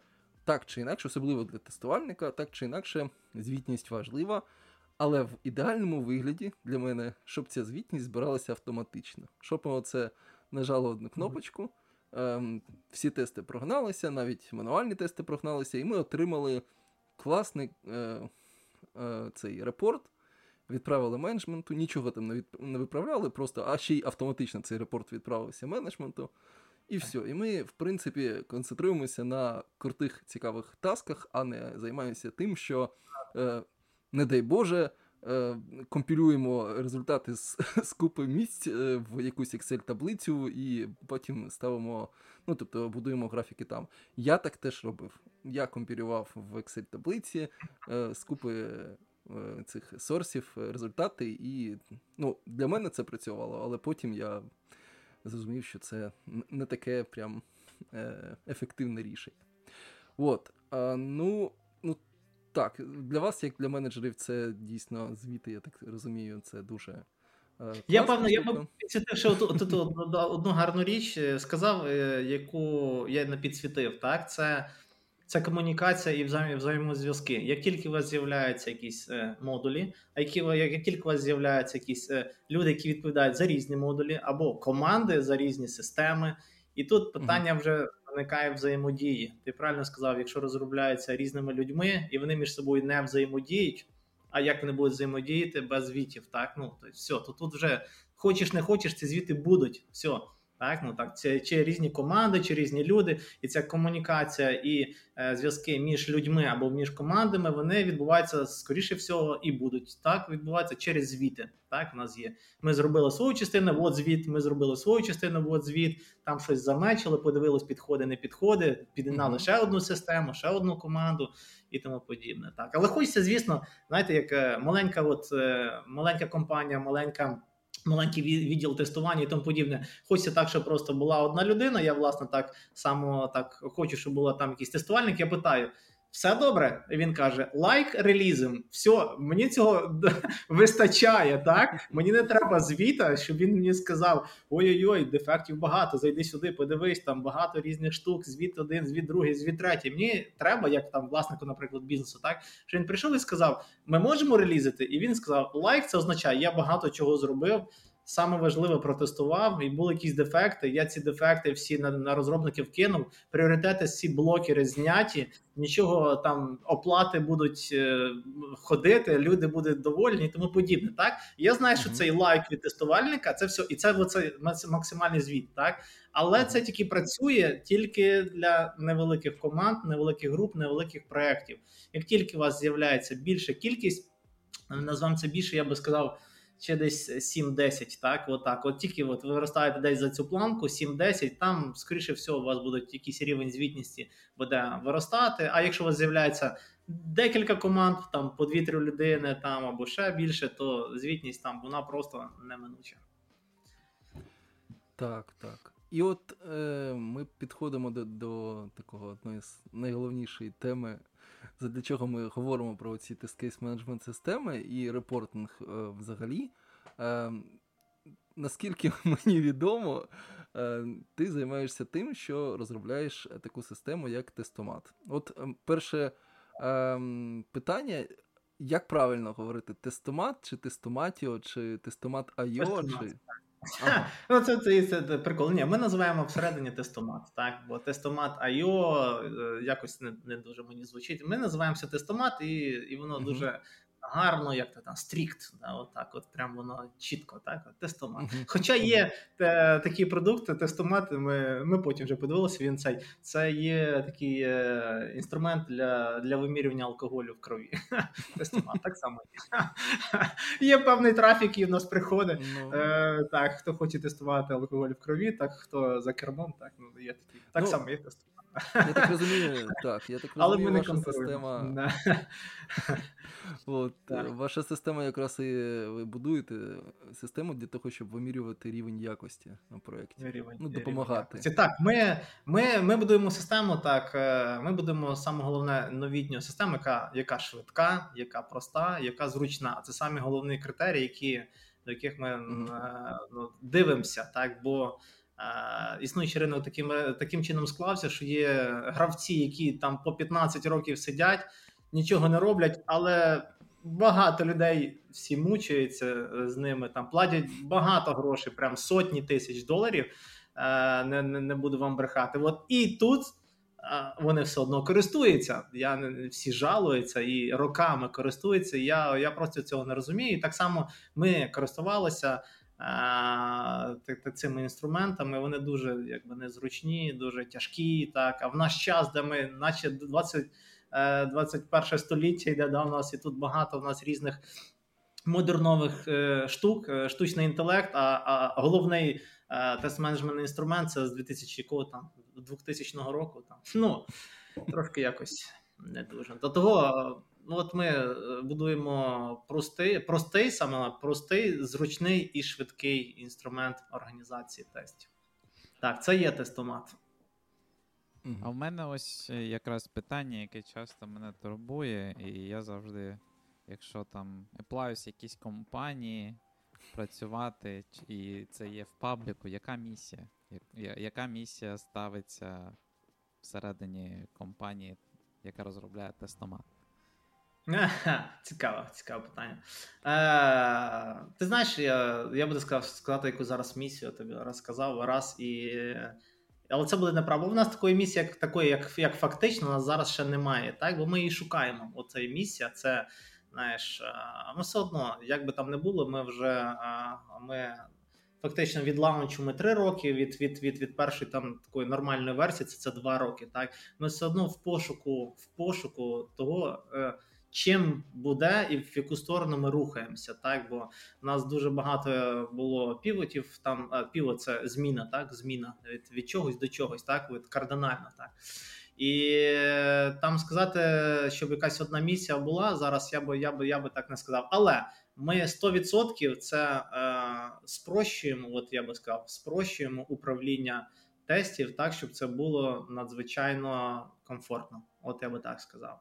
так чи інакше, особливо для тестувальника, так чи інакше, звітність важлива. Але в ідеальному вигляді для мене, щоб ця звітність збиралася автоматично. Щоб ми оце нажали одну кнопочку, ем, всі тести прогналися, навіть мануальні тести прогналися, і ми отримали класний е, е, цей репорт, відправили менеджменту, нічого там не, від, не виправляли, просто а ще й автоматично цей репорт відправився менеджменту. І все. І ми, в принципі, концентруємося на крутих цікавих тасках, а не займаємося тим, що, е, не дай Боже, е, компілюємо результати з, з купи місць е, в якусь Excel-таблицю і потім ставимо, ну тобто будуємо графіки там. Я так теж робив. Я компілював в Excel-таблиці е, з купи цих сорсів результати, і ну, для мене це працювало, але потім я зрозумів, що це не таке прям е, ефективне рішення. От, а, ну, ну так, для вас, як для менеджерів, це дійсно звіти, я так розумію, це дуже. е, Я певно, я б підсвітив ще одну, гарну річ е, сказав, яку я не підсвітив. Так, це, це комунікація і взаєм, взаємозв'язки. Як тільки у вас з'являються якісь е, модулі, а які як, як тільки у вас з'являються якісь е, люди, які відповідають за різні модулі, або команди за різні системи, і тут питання вже виникає взаємодії. Ти правильно сказав, якщо розробляються різними людьми і вони між собою не взаємодіють. А як вони будуть взаємодіяти без звітів? Так, ну то все, то тут вже хочеш не хочеш, ці звіти будуть. Все. Так, ну так, це чи різні команди, чи різні люди, і ця комунікація і е, зв'язки між людьми або між командами вони відбуваються скоріше всього і будуть так відбуватися через звіти. Так, у нас є. Ми зробили свою частину, от звіт. Ми зробили свою частину, от звіт. Там щось замечили, подивились, підходи, не підходи, підігнали Мгм. ще одну систему, ще одну команду і тому подібне. Так, але хочеться, звісно, знаєте, як е, маленька, от е, маленька компанія, маленька. Маленький відділ тестування і тому подібне. Хочеться так, щоб просто була одна людина. Я власне так само так хочу, щоб була там якийсь тестувальник. Я питаю: все добре? Він каже: лайк релізм. Все, мені цього вистачає. Так мені не треба звіта, щоб він мені сказав: ой-ой-ой, дефектів багато. Зайди сюди, подивись, там багато різних штук. Звіт один, звіт другий, звіт третій. Мені треба, як там власнику, наприклад, бізнесу, так що він прийшов і сказав: Ми можемо релізити, і він сказав: лайк, це означає, я багато чого зробив. Саме важливе протестував, і були якісь дефекти. Я ці дефекти всі на, на розробників кинув. Пріоритети всі блокери зняті. Нічого там оплати будуть е, ходити, люди будуть довольні і тому подібне. Так я знаю, що цей лайк від тестувальника це все, і це оце максимальний звіт. Так, але це тільки працює тільки для невеликих команд, невеликих груп, невеликих проєктів. Як тільки у вас з'являється більша кількість, назвемо це більше, я би сказав. Ще десь 7-10, так, отак. От тільки от ви виростаєте десь за цю планку, 7-10, там, скоріше всього, у вас будуть якийсь рівень звітності буде виростати. А якщо у вас з'являється декілька команд, там по 2-3 людини, там або ще більше, то звітність там вона просто неминуча. Так, так. І от е, ми підходимо до, до такого одної з найголовнішої теми, задля чого ми говоримо про ці тест-кейс менеджмент системи і репортинг е, взагалі. Е, наскільки мені відомо, е, ти займаєшся тим, що розробляєш таку систему, як тестомат. От е, перше е, питання. Як правильно говорити, тестомат, чи тестоматіо, чи тестомат Тестомат. чи. Ага. Ну, це, це, це, прикол. Ні, ми називаємо всередині тестомат, так? Бо тестомат IO е, якось не, не дуже мені звучить. Ми називаємося тестомат, і, і воно Мгм. дуже гарно, як то там, стрікт, да, отак, от прям воно чітко, так, от, тестомат. Хоча є те, такі продукти, тестомат, ми, ми потім вже подивилися, він цей. Це є такий е, інструмент для, для вимірювання алкоголю в крові. Тестомат, так само є. Є певний трафік, і в нас приходить. Ну, Е, так, хто хоче тестувати алкоголь в крові, так хто за кермом, так ну є такі. Так Ну, само є тестування. Я так розумію, так, я так Але розумію, ми ваша система. От, Так. е, ваша система якраз і ви будуєте систему для того, щоб вимірювати рівень якості на проєкті. Рівень- Ну, допомагати. якості. Так, ми, ми, ми будуємо систему. Так, е, ми будуємо саме головне новітню систему, яка, яка швидка, яка проста, яка зручна. Це самі головні критерії, які, до яких ми е, ну, дивимося. Так, бо е, існуючий ринок таким, таким чином склався, що є гравці, які там по 15 років сидять, нічого не роблять, але багато людей всі мучаються е, з ними, там платять багато грошей, прям сотні тисяч доларів. Е, Не, не, не буду вам брехати. От і тут е, вони все одно користуються. Я не всі жалуються і роками користуються. Я, я просто цього не розумію. Так само ми користувалися. Е, цими інструментами вони дуже якби незручні, дуже тяжкі. Так, а в наш час, де ми, наче 20, е, 21 століття йде да, у нас, і тут багато в нас різних модернових е, штук, е, штучний інтелект, а, а головний е, тест-менеджментний інструмент це з 2000 якого там 2000 року. Там ну трошки якось не дуже. До того, ну от ми е, будуємо простий, простий, саме простий, зручний і швидкий інструмент організації тестів. Так, це є тестомат. А в мене ось е, якраз питання, яке часто мене турбує, і я завжди, якщо там еплаюсь якісь компанії працювати, і це є в пабліку, яка місія? Яка місія ставиться всередині компанії, яка розробляє тестомат? Цікаве, цікаве питання. Е, ти знаєш, я, я буду сказав, сказати, яку зараз місію тобі розказав раз і. Але це буде неправда. У нас такої місії, як такої, як, як фактично, у нас зараз ще немає. Так? Бо ми її шукаємо. Оця місія, це знаєш, е, ми все одно, як би там не було, ми вже е, ми фактично від лаунчу ми три роки, від, від, від, від першої там такої нормальної версії, це, це два роки. Так? Ми все одно в пошуку, в пошуку того. Чим буде і в яку сторону ми рухаємося, так бо в нас дуже багато було півотів. Там а, півот це зміна, так зміна від, від чогось до чогось, так від кардинально, так. І е, там сказати, щоб якась одна місія була зараз, я би я би я би так не сказав. Але ми 100% це е, спрощуємо. От я би сказав, спрощуємо управління тестів так, щоб це було надзвичайно комфортно. От я би так сказав.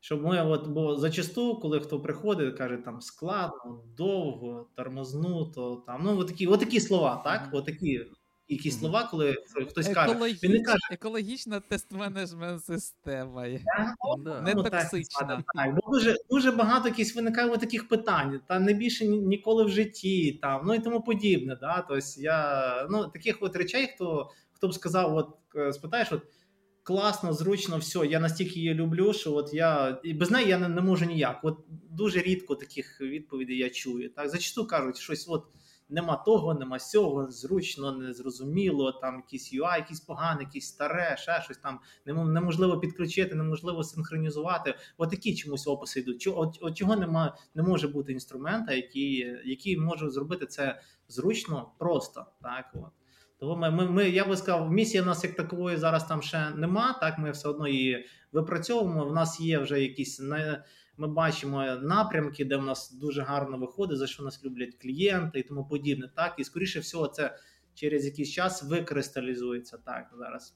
Щоб ми, от, бо зачасту, коли хто приходить, каже там складно, довго, тормознуто, там ну отакі, отакі слова, так? Отакі якісь слова, коли хтось каже, Екологіч... він не каже, Екологічна тест-менеджмент система. Да. Не ну, токсична. Так, бо дуже дуже багато якісь виникає таких питань, та не більше ніколи в житті, там ну і тому подібне. Да? Тобто я ну таких от речей, хто хто б сказав, от е, спитаєш, от класно, зручно, все, я настільки її люблю, що от я і без неї я не, не можу ніяк. От дуже рідко таких відповідей я чую. Так зачасту кажуть, щось от. Нема того, нема сього, зручно, незрозуміло, там якийсь UI, якийсь поганий, якийсь старе, ще щось там нем- неможливо підключити, неможливо синхронізувати. От такі чомусь описи йдуть. Чого, от, от чого нема, не може бути інструмента, який, який може зробити це зручно, просто. Так, от. Тому ми, ми, ми, я би сказав, місії в нас як такової зараз там ще нема. Так, ми все одно її випрацьовуємо. В нас є вже якісь. Ми бачимо напрямки, де в нас дуже гарно виходить, за що нас люблять клієнти і тому подібне. Так, і скоріше всього, це через якийсь час викристалізується так зараз.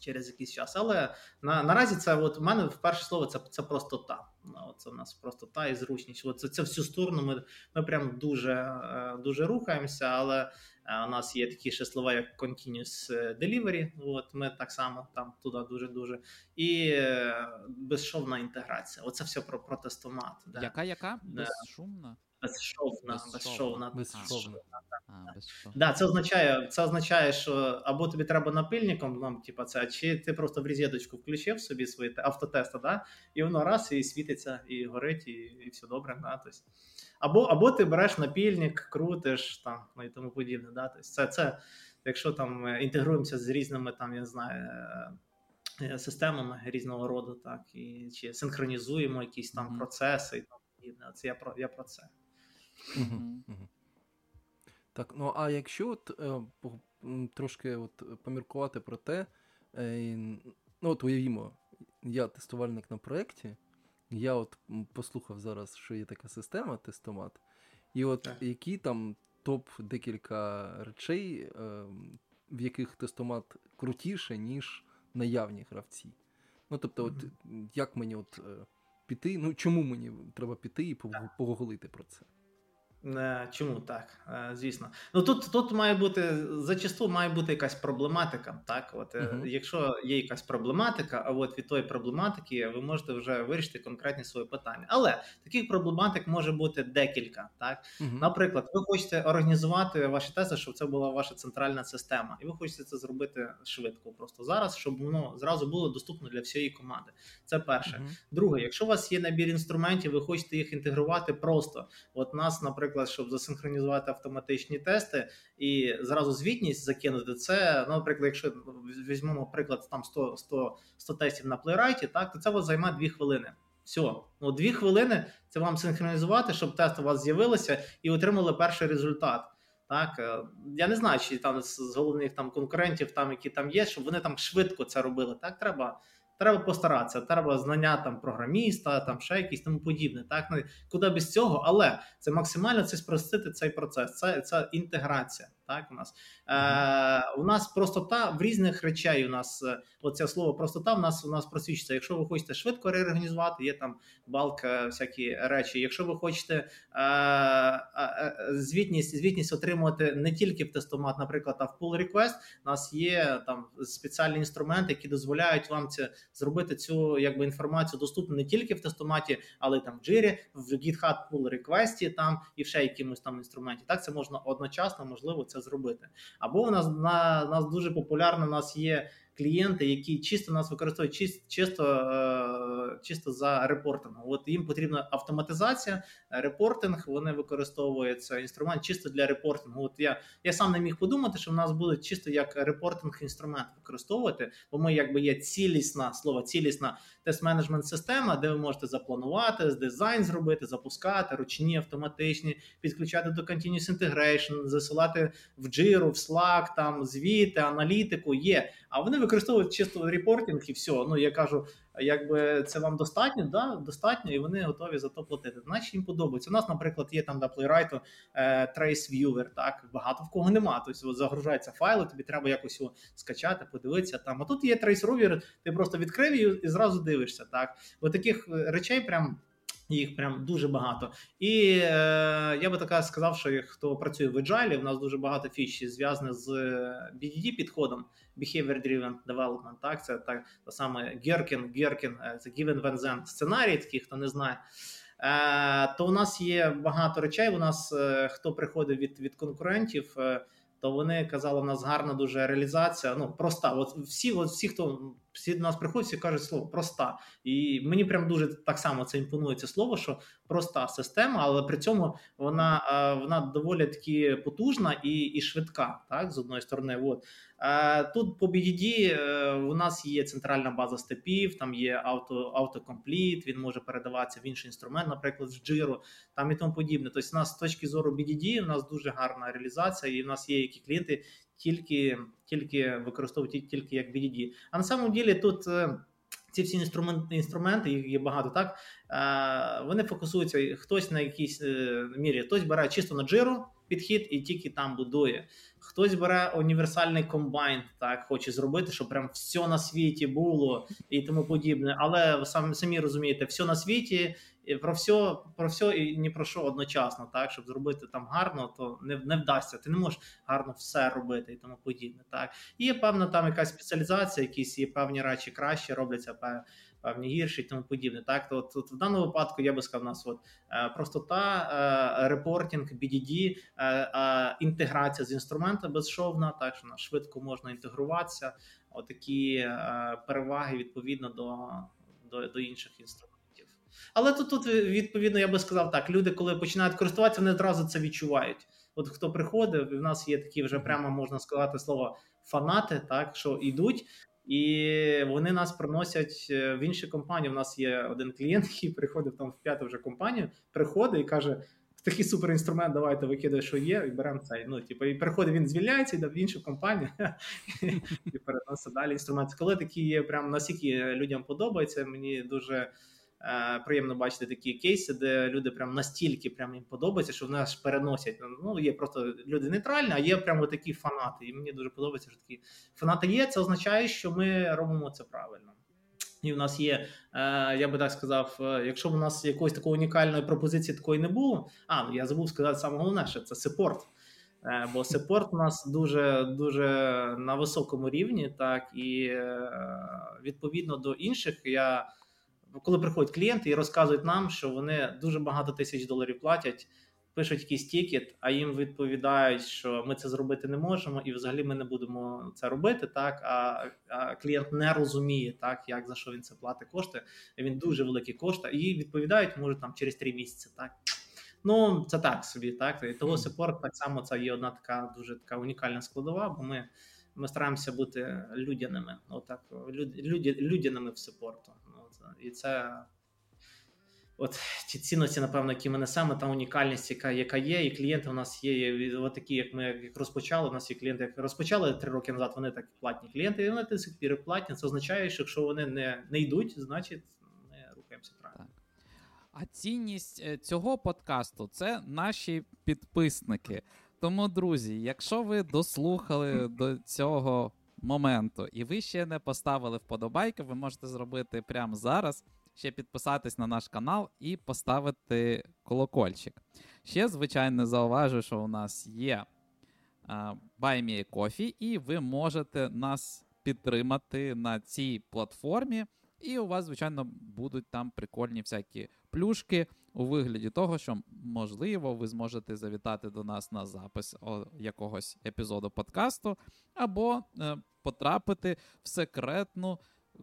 Через якийсь час. Але на, наразі це от у мене вперше слово це, це простота. Ну, от Це в нас простота і зручність. От це, це всю сторону ми, ми прям дуже, е, дуже рухаємося, але у нас є такі ще слова, як continuous delivery. От ми так само там туди дуже-дуже. І е, безшовна інтеграція. Оце все про, протестомат. Да. Яка яка? Да. Безшумна? Безшовна, Безшовна. безшовна. Безшовна. А, безшумна. Да, це означає, це означає, що або тобі треба напильником, нам, типа, це, чи ти просто в розеточку включив собі свої автотести, да, і воно раз і світиться, і горить, і, і все добре. Да, тобто. Або, або ти береш напільник, крутиш там, ну і тому подібне. Да, тобто це, це, якщо там е, інтегруємося з різними там, я не знаю. е, е, Системами різного роду, так, і чи синхронізуємо якісь там Мгм. процеси і тому подібне. Це я про я про це. Так, ну а якщо от, е, трошки от, поміркувати про те, е, ну от уявімо, я тестувальник на проєкті, я от послухав зараз, що є така система тестомат, і от Так. які там топ декілька речей, е, в яких тестомат крутіше, ніж наявні гравці. Ну тобто, от як мені от піти, ну чому мені треба піти і пог- поговорити про це? Е, Чому так? Е, Звісно. Ну тут, тут має бути зачасту має бути якась проблематика. Так, от Мгм. якщо є якась проблематика, а от від тої проблематики ви можете вже вирішити конкретні свої питання. Але таких проблематик може бути декілька. Так, Мгм. наприклад, ви хочете організувати ваші тести, щоб це була ваша центральна система, і ви хочете це зробити швидко, просто зараз, щоб воно зразу було доступно для всієї команди. Це перше. Мгм. Друге, якщо у вас є набір інструментів, ви хочете їх інтегрувати просто. От нас, наприклад, щоб засинхронізувати автоматичні тести і зразу звітність закинути, це, ну, наприклад, якщо візьмемо приклад там 100, 100, 100 тестів на плейрайті, так, то це вас займає 2 хвилини. Все, ну дві хвилини це вам синхронізувати, щоб тест у вас з'явилося і отримали перший результат. Так, е, я не знаю, чи там з головних там конкурентів, там які там є, щоб вони там швидко це робили. Так, треба треба постаратися. Треба знання там програміста, там ще якісь тому подібне. Так, ну, куди без цього, але це максимально це спростити цей процес. Це це інтеграція. Так, у нас е, у нас простота в різних речей. У нас е, оце слово простота в нас у нас просвічується. Якщо ви хочете швидко реорганізувати, є там балка, всякі речі. Якщо ви хочете е, е, звітність, звітність отримувати не тільки в тестомат, наприклад, а в pull request, у нас є там спеціальні інструменти, які дозволяють вам це зробити цю якби інформацію доступну не тільки в тестоматі, але й там в джирі, в GitHub pull request там і в ще якимось там інструменті. Так це можна одночасно, можливо, це зробити. Або у нас на нас дуже популярно. У нас є клієнти, які чисто нас використовують чисто чисто, е, чисто за репортингом. От їм потрібна автоматизація, репортинг. Вони використовують цей інструмент чисто для репортингу. От я я сам не міг подумати, що в нас буде чисто як репортинг інструмент використовувати, бо ми якби є цілісна слово, цілісна тест-менеджмент система, де ви можете запланувати, дизайн зробити, запускати, ручні, автоматичні, підключати до Continuous Integration, засилати в Jira, в Slack, там звіти, аналітику є. А вони використовують чисто репортинг і все. Ну я кажу, якби це вам достатньо, да, достатньо, і вони готові за то платити. Значить їм подобається. У нас, наприклад, є там до Playwright е, Trace Viewer, так багато в кого нема. Тобто загружаються файли, тобі треба якось його скачати, подивитися там. А тут є Trace Viewer, ти просто відкрив її і зразу дивишся. Так, Бо таких е, речей прям. Їх прям дуже багато. І е, я би така сказав, що хто працює в Agile, у нас дуже багато фіч зв'язаних з BDD підходом, Behavior Driven Development. Так, це так саме Геркін, Геркін, це Given When Then сценарій, такий, хто не знає. Е, То у нас є багато речей. У нас е, хто приходить від від конкурентів. Е, то вони казали, у нас гарна дуже реалізація. Ну проста. От всі, от всі, хто всі до нас приходять, всі кажуть слово проста. І мені прям дуже так само це імпонує це слово, що проста система, але при цьому вона вона доволі таки потужна і і швидка. Так, з одної сторони, от тут по BDD е, у нас є центральна база степів, там є авто, автокомпліт, він може передаватися в інший інструмент, наприклад, в Jira, там і тому подібне. Тобто, у нас з точки зору BDD, у нас дуже гарна реалізація, і в нас є які клієнти, тільки тільки використовують тільки як BDD. А на самом ділі тут. Е, ці всі інструменти, інструменти, їх є багато, так е, вони фокусуються хтось на якійсь мірі, хтось бере чисто на джиру підхід і тільки там будує. Хтось бере універсальний комбайн, так хоче зробити, щоб прям все на світі було і тому подібне. Але ви самі розумієте, все на світі про все про все і ні про що одночасно, так щоб зробити там гарно, то не не вдасться. Ти не можеш гарно все робити і тому подібне. Так і є певна там якась спеціалізація, якісь є певні речі краще робляться, певні гірші і тому подібне. Так, то от в даному випадку я би сказав, у нас от е, простота, е, репортінг, BDD, е, інтеграція з інструмента безшовна, так що на швидко можна інтегруватися. Отакі переваги відповідно до, до, до інших інструментів. Але тут, тут, відповідно, я би сказав так: люди, коли починають користуватися, вони одразу це відчувають. От хто приходив, в нас є такі вже прямо можна сказати слово фанати, так що йдуть. І вони нас приносять е, в інші компанії. У нас є один клієнт, який приходив там в п'яту вже компанію, приходить і каже: такий суперінструмент, давайте викидай, що є, і беремо цей. Ну, типу, і приходить, він звільняється, йде в іншу компанію і переносить далі інструмент. Коли такі є, прям наскільки людям подобається, мені дуже. Е, приємно бачити такі кейси, де люди прям настільки прям їм подобається, що вони аж переносять. Ну є просто люди нейтральні, а є прямо такі фанати. І мені дуже подобається, що такі фанати є. Це означає, що ми робимо це правильно. І в нас є, е, я би так сказав, е, якщо в нас якоїсь такої унікальної пропозиції такої не було. А ну я забув сказати саме головне, що це сепорт. Бо сепорт у нас дуже дуже на високому рівні, так і відповідно до інших я коли приходять клієнти і розказують нам, що вони дуже багато тисяч доларів платять, пишуть якийсь тікет, а їм відповідають, що ми це зробити не можемо, і взагалі ми не будемо це робити. Так а, а клієнт не розуміє, так як за що він це платить кошти. Він дуже великі кошти, і відповідають, може там через три місяці. Так. Ну, це так собі, так. І того сепорт так само це є одна така дуже така унікальна складова, бо ми ми стараємося бути людяними. Отак, люд, люд, людяними в сепорту. І це от ті цінності, напевно, які ми несемо, та унікальність, яка яка є, і клієнти у нас є. От такі, як ми як розпочали. У нас є клієнти, як розпочали три роки назад. Вони так платні клієнти, і вони до сих пір платні. Це означає, що якщо вони не, не йдуть, значить ми рухаємося правильно. А цінність е, цього подкасту це наші підписники. Тому, друзі, якщо ви дослухали до цього моменту і ви ще не поставили вподобайки, ви можете зробити прямо зараз. Ще підписатись на наш канал і поставити колокольчик. Ще, звичайно, зауважу, що у нас є Баймі Кофі, і ви можете нас підтримати на цій платформі. І у вас, звичайно, будуть там прикольні всякі плюшки у вигляді того, що, можливо, ви зможете завітати до нас на запис якогось епізоду подкасту, або е, потрапити в секретну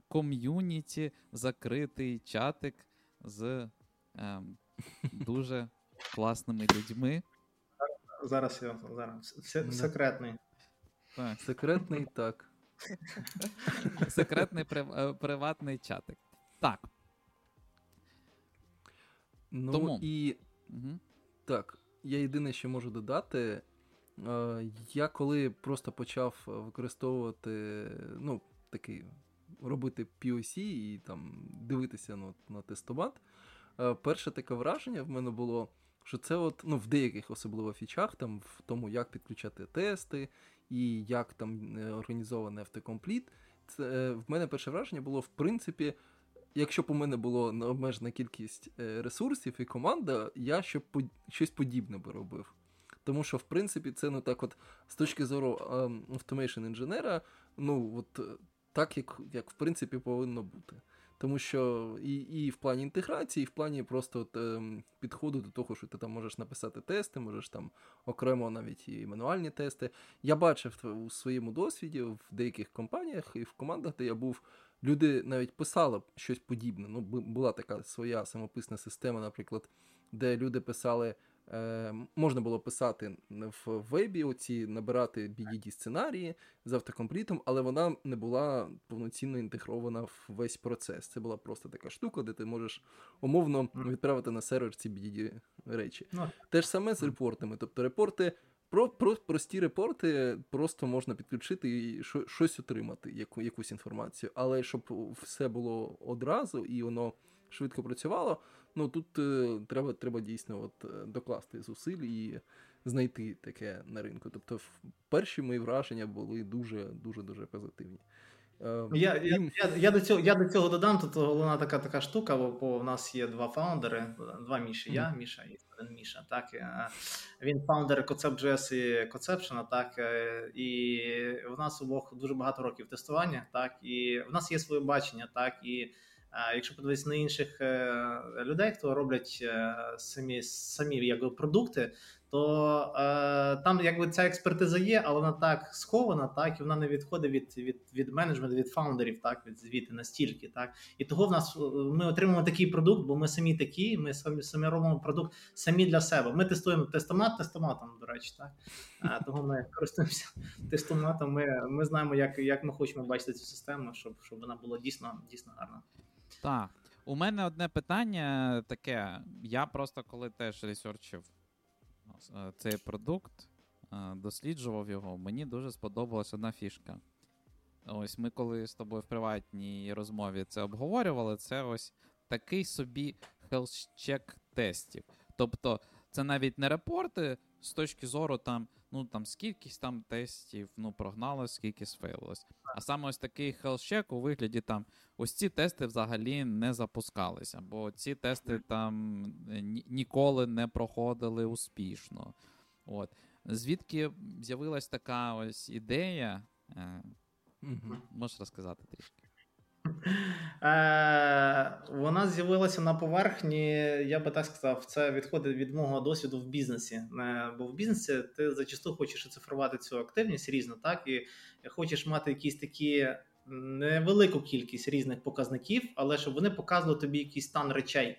ком'юніті, закритий чатик з е, дуже класними людьми. Зараз я зараз. Секретний. Так. Секретний так. Секретний е, приватний чатик. Так. Ну Тому. і угу. так, я єдине, що можу додати. Е, я коли просто почав використовувати, ну, такий робити POC і там дивитися на, на тестомат, е, перше таке враження в мене було, що це от, ну, в деяких особливо фічах, там, в тому, як підключати тести і як там е, організований автокомпліт, це в мене перше враження було, в принципі якщо б у мене було необмежена кількість е, ресурсів і команда, я щоб щось подібне би робив. Тому що, в принципі, це ну так, от з точки зору automation інженера, ну от е, так, як як в принципі повинно бути. Тому що і і в плані інтеграції, і в плані просто от, е, підходу до того, що ти там можеш написати тести, можеш там окремо навіть і мануальні тести. Я бачив у своєму досвіді в деяких компаніях і в командах, де я був, люди навіть писали щось подібне. Ну, була така своя самописна система, наприклад, де люди писали. Е, Можна було писати в вебі, оці набирати BDD сценарії з автокомплітом, але вона не була повноцінно інтегрована в весь процес. Це була просто така штука, де ти можеш умовно відправити на сервер ці BDD речі. Ну. Те ж саме з репортами. Тобто репорти про, про прості репорти просто можна підключити і щось отримати, яку, якусь інформацію. Але щоб все було одразу і воно швидко працювало, ну тут е, треба треба дійсно от, е, докласти зусиль і знайти таке на ринку. Тобто, перші мої враження були дуже дуже дуже позитивні. Е, я я, я, я, до цього я до цього додам. Тут головна така така штука, бо в нас є два фаундери, два Міші, я, Міша і один Міша. Так Він фаундер Concept.js і Conception, так і в нас обох дуже багато років тестування, так і в нас є своє бачення, так і. Якщо подивитися на інших е, людей, хто роблять е, самі самі якби продукти, то е, там якби ця експертиза є, але вона так схована, так і вона не відходить від від, від менеджменту, від фаундерів, так від звіти настільки. Так і того в нас ми отримуємо такий продукт, бо ми самі такі. Ми самі самі робимо продукт самі для себе. Ми тестуємо тестомат тестоматом. До речі, так а, того ми користуємося тестоматом. Ми ми знаємо, як як ми хочемо бачити цю систему, щоб щоб вона була дійсно дійсно гарна. Так. У мене одне питання таке. Я просто коли теж ресерчив е, цей продукт, е, досліджував його, мені дуже сподобалася одна фішка. Ось ми, коли з тобою в приватній розмові це обговорювали, це ось такий собі health-check тестів. Тобто, це навіть не репорти з точки зору там ну там скількись там тестів ну, прогналось, скільки сфейлилось. А саме ось такий health у вигляді там ось ці тести взагалі не запускалися, бо ці тести там е, ніколи не проходили успішно. От. Звідки з'явилась така ось ідея? Mm-hmm. Можеш розказати трішки? З'явилася на поверхні, я би так сказав, це відходить від мого досвіду в бізнесі. Е, бо в бізнесі ти зачасту хочеш оцифрувати цю активність різно, так і хочеш мати якісь такі невелику кількість різних показників, але щоб вони показували тобі якийсь стан речей.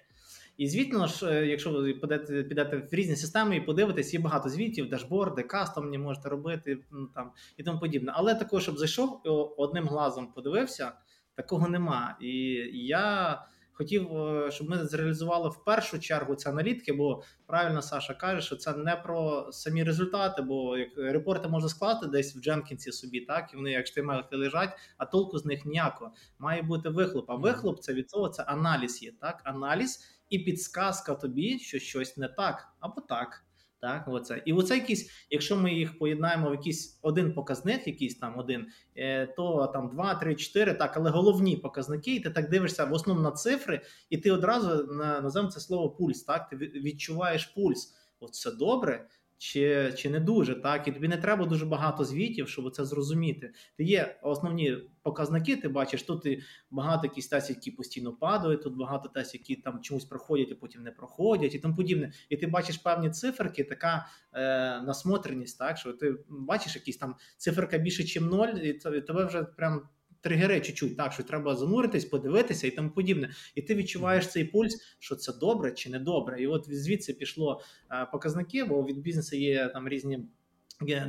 І звітно ж, е, якщо ви підете, підете в різні системи і подивитесь, є багато звітів, дашборди, кастомні можете робити там і тому подібне. Але також, щоб зайшов одним глазом подивився такого нема. І я хотів, е, щоб ми зреалізували в першу чергу ці аналітики, бо правильно Саша каже, що це не про самі результати, бо як репорти можна склати десь в Дженкінсі собі, так і вони як штимелки лежать, а толку з них ніякого. Має бути вихлоп. А вихлоп це від цього це аналіз є. Так, аналіз і підсказка тобі, що щось не так або так. Так, оце. І оце якісь, якщо ми їх поєднаємо в якийсь один показник, якийсь там один, е, то там два, три, чотири, так, але головні показники, і ти так дивишся в основному на цифри, і ти одразу називаємо це слово пульс. Так, ти відчуваєш пульс. От все добре, чи чи не дуже, так і тобі не треба дуже багато звітів, щоб це зрозуміти. Ти є основні показники, ти бачиш, тут і багато якісь тестів, які постійно падають, тут багато тестів, які там чомусь проходять, а потім не проходять, і тому подібне. І ти бачиш певні циферки, така е, насмотреність, так що ти бачиш якісь там циферка більше, ніж ноль, і тебе вже прям тригери чуть-чуть, так що треба зануритись, подивитися і тому подібне. І ти відчуваєш цей пульс, що це добре чи не добре. І от звідси пішло е, показники, бо від бізнесу є там різні.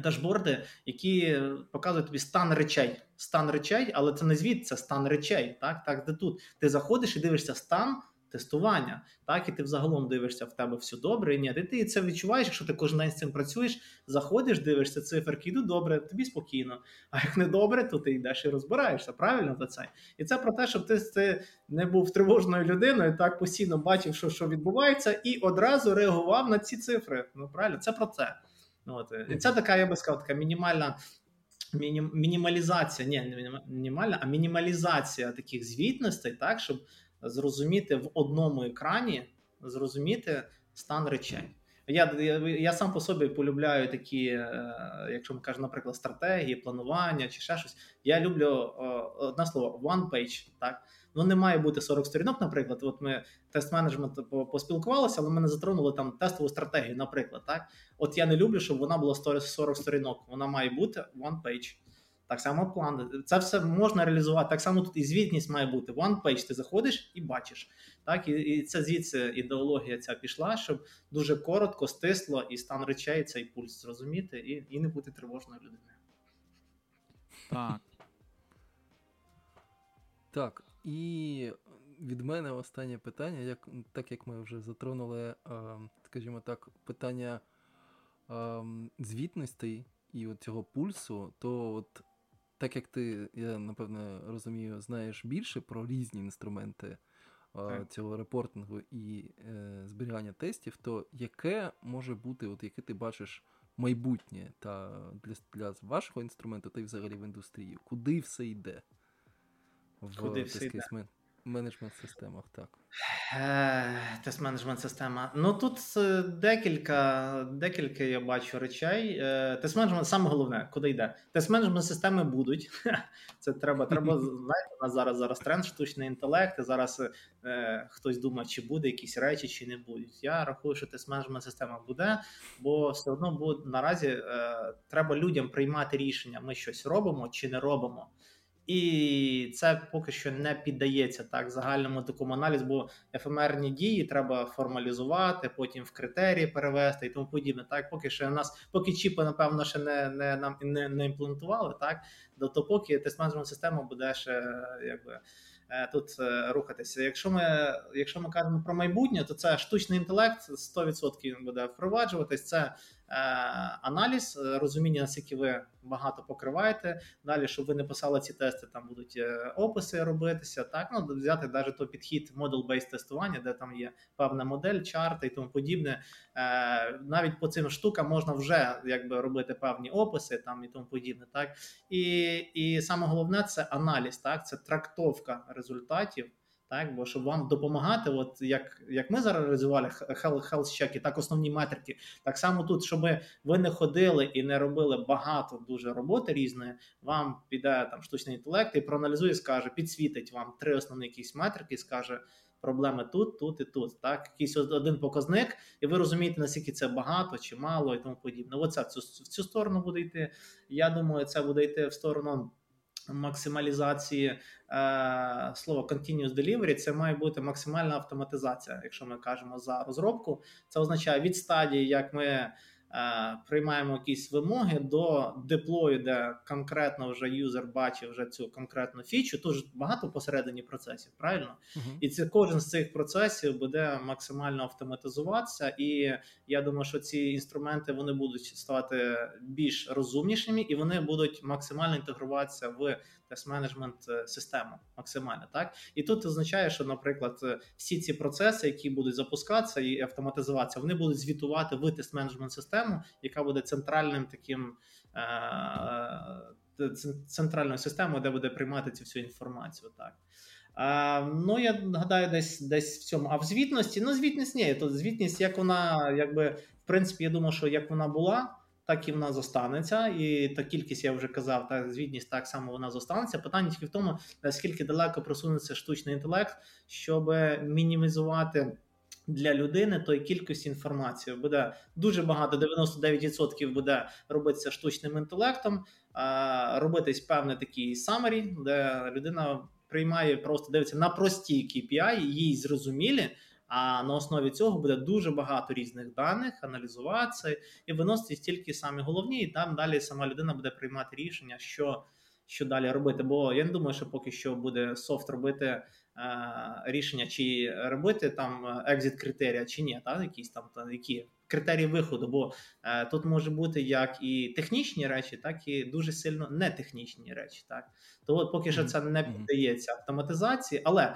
Дашборди, які показують тобі стан речей, стан речей, але це не звіт, це стан речей. Так, так, де тут ти заходиш і дивишся стан тестування, так і ти взагалом дивишся в тебе все добре. і Ні, і ти це відчуваєш, якщо ти кожен день з цим працюєш, заходиш, дивишся циферки, йду добре, тобі спокійно. А як не добре, то ти йдеш і розбираєшся. Правильно за це? І це про те, щоб ти, ти не був тривожною людиною, так постійно бачив, що що відбувається, і одразу реагував на ці цифри. Ну правильно, це про це. От. І це така, я би сказав, така мінімальна. Мінімалізація, ні, не мінімальна, а мінімалізація таких звітностей, так, щоб зрозуміти в одному екрані, зрозуміти стан речей. Я я, я сам по собі полюбляю такі, е, якщо ми кажемо, наприклад, стратегії, планування чи ще щось. Я люблю одне слово one page. Так ну не має бути 40 сторінок. Наприклад, от ми тест менеджмент поспілкувалися, але ми не затронули там тестову стратегію. Наприклад, так от я не люблю, щоб вона була 40 сторінок. Вона має бути one page. Так само план. Це все можна реалізувати. Так само тут і звітність має бути. One page, ти заходиш і бачиш. Так, І і це звідси ідеологія ця пішла, щоб дуже коротко, стисло і стан речей цей пульс зрозуміти і і не бути тривожною людиною. Так. Так. І від мене останнє питання, як, так як ми вже затронули, скажімо так, питання звітностей і от цього пульсу, то от так як ти, я напевно розумію, знаєш більше про різні інструменти а, цього репортингу і е, зберігання тестів, то яке може бути, от яке ти бачиш майбутнє та для для вашого інструменту, та й взагалі в індустрії? Куди все йде? В Куди все йде? Менеджмент системах, так. Е, тест менеджмент система. Ну тут е, декілька декілька я бачу речей. Е, тест менеджмент саме головне, куди йде. Тест менеджмент системи будуть. Це треба. Треба знаєте, у нас зараз зараз тренд штучний інтелект. і Зараз е, хтось думає, чи буде якісь речі, чи не будуть. Я рахую, що тест менеджмент система буде, бо все одно буде наразі е, треба людям приймати рішення. Ми щось робимо чи не робимо. І це поки що не піддається так загальному такому аналізу, бо ефемерні дії треба формалізувати, потім в критерії перевести і тому подібне. Так, поки що у нас, поки чіпи, напевно, ще не не нам не, не імплементували, так то поки тест менеджмент система буде ще якби. Е, тут е, рухатися. Якщо ми якщо ми кажемо про майбутнє, то це штучний інтелект 100% буде впроваджуватись. Це аналіз, е, розуміння, наскільки ви багато покриваєте. Далі, щоб ви не писали ці тести, там будуть е, описи робитися. Так, ну взяти навіть той підхід model-based тестування, де там є певна модель, чарти і тому подібне. Навіть по цим штукам можна вже якби робити певні описи там і тому подібне. Так і, і саме головне це аналіз, так це трактовка результатів. Так, бо щоб вам допомагати, от як як ми зараз реалізували health check, так основні метрики, так само тут, щоб ви не ходили і не робили багато дуже роботи різної, вам піде там штучний інтелект і проаналізує, скаже, підсвітить вам три основні якісь метрики, скаже проблеми тут, тут і тут. Так, якийсь один показник, і ви розумієте, наскільки це багато чи мало, і тому подібне. Оце в цю, в цю сторону буде йти. Я думаю, це буде йти в сторону максималізації е, слова continuous delivery, це має бути максимальна автоматизація. Якщо ми кажемо за розробку, це означає від стадії, як ми приймаємо якісь вимоги до деплою, де конкретно вже юзер бачив вже цю конкретну фічу. Тож багато посередині процесів, правильно? Мгм. І це кожен з цих процесів буде максимально автоматизуватися. І я думаю, що ці інструменти вони будуть ставати більш розумнішими, і вони будуть максимально інтегруватися в тест-менеджмент е, систему. Максимально так. І тут означає, що, наприклад, е, всі ці процеси, які будуть запускатися і автоматизуватися, вони будуть звітувати в тест-менеджмент систему, яка буде центральним таким. е, Центральною системою, де буде приймати цю всю інформацію, так а, ну я гадаю, десь десь в цьому. А в звітності, ну звітність ні, то звітність, як вона, якби в принципі, я думаю, що як вона була, так і вона зостанеться. І та кількість я вже казав, та звітність так само вона зостанеться. Питання тільки в тому, наскільки далеко просунеться штучний інтелект, щоб мінімізувати. Для людини той кількість інформації буде дуже багато, 99% буде робитися штучним інтелектом, робитись певний такий summary, де людина приймає, просто дивиться на прості KPI, їй зрозумілі. А на основі цього буде дуже багато різних даних, аналізуватися і виносити тільки самі головні, і там далі сама людина буде приймати рішення, що що далі робити. Бо я не думаю, що поки що буде софт робити е, рішення, чи робити там екзит критерія, чи ні, та якісь там та, які критерії виходу. Бо е, тут може бути як і технічні речі, так і дуже сильно нетехнічні речі. Так то от поки що це не піддається автоматизації, але е,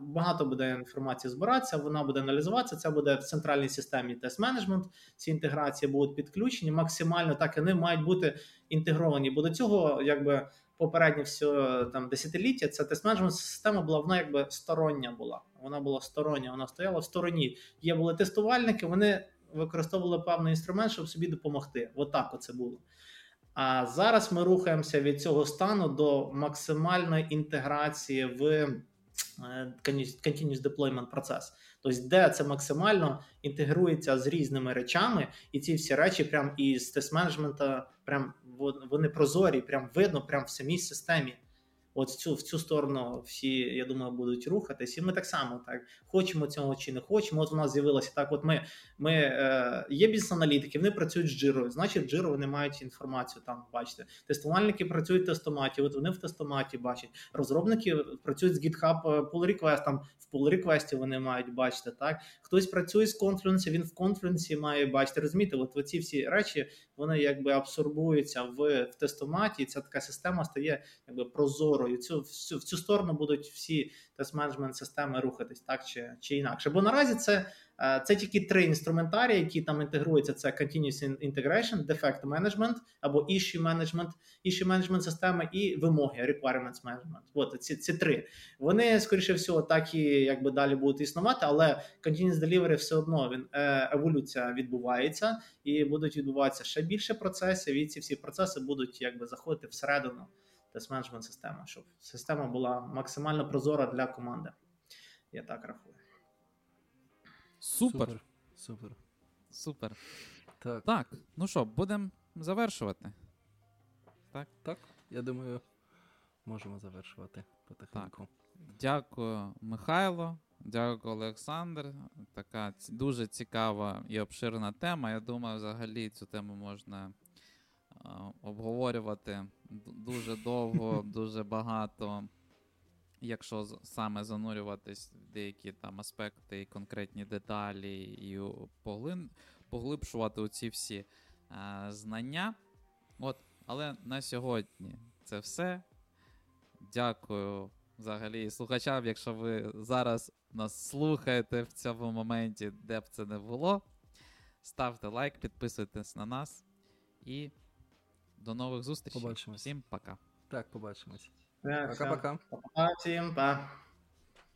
багато буде інформації збиратися, вона буде аналізуватися. Це буде в центральній системі тест-менеджмент. Ці інтеграції будуть підключені максимально, так і вони мають бути інтегровані. Бо до цього, якби попереднє все там десятиліття, ця тест-менеджмент система була вона якби стороння була. Вона була стороння, вона стояла в стороні. Є були тестувальники, вони використовували певний інструмент, щоб собі допомогти. Отак оце було. А зараз ми рухаємося від цього стану до максимальної інтеграції в е, continuous deployment процес. Тобто, де це максимально інтегрується з різними речами, і ці всі речі, прям із тест-менеджмента, прям вони прозорі, прям видно, прям в самій системі. От в цю в цю сторону всі, я думаю, будуть рухатись. І ми так само так хочемо цього чи не хочемо. От у нас з'явилося так. От ми, ми е, є бізнес-аналітики, вони працюють з джирою. Значить, в джиру вони мають інформацію там. Бачите, тестувальники працюють в тестоматі. От вони в тестоматі бачать. Розробники працюють з GitHub pull request, там в pull request вони мають бачити. Так хтось працює з Confluence, він в Confluence має бачити. Розумієте, от оці всі речі вони якби абсорбуються в, в тестоматі. І ця така система стає якби прозорою. Цю в цю, в цю сторону будуть всі тест-менеджмент системи рухатись так чи, чи інакше. Бо наразі це, е, це тільки три інструментарії, які там інтегруються: це Continuous Integration, Defect Management або Issue Management, Issue Management системи і вимоги Requirements Management. От ці, ці три. Вони, скоріше всього, так і якби далі будуть існувати, але Continuous Delivery все одно він е, еволюція відбувається і будуть відбуватися ще більше процесів, і ці всі процеси будуть якби заходити всередину тест-менеджмент системи, щоб система була максимально прозора для команди. Я так рахую. Супер. Супер. Супер. Супер. Так, Так, ну що, будемо завершувати. так, Так. я думаю, можемо завершувати потихеньку. Дякую, Михайло. Дякую, Олександр. Така дуже цікава і обширна тема. Я думаю, взагалі цю тему можна обговорювати дуже довго, дуже багато. Якщо саме занурюватись в деякі там аспекти і конкретні деталі, і поглин, поглибшувати оці всі е, знання. От, але на сьогодні це все. Дякую взагалі слухачам, якщо ви зараз нас слухаєте в цьому моменті, де б це не було. Ставте лайк, підписуйтесь на нас і до нових зустрічей. Побачимось. Всім пока. Так, побачимось. Пока-пока. Всім, па.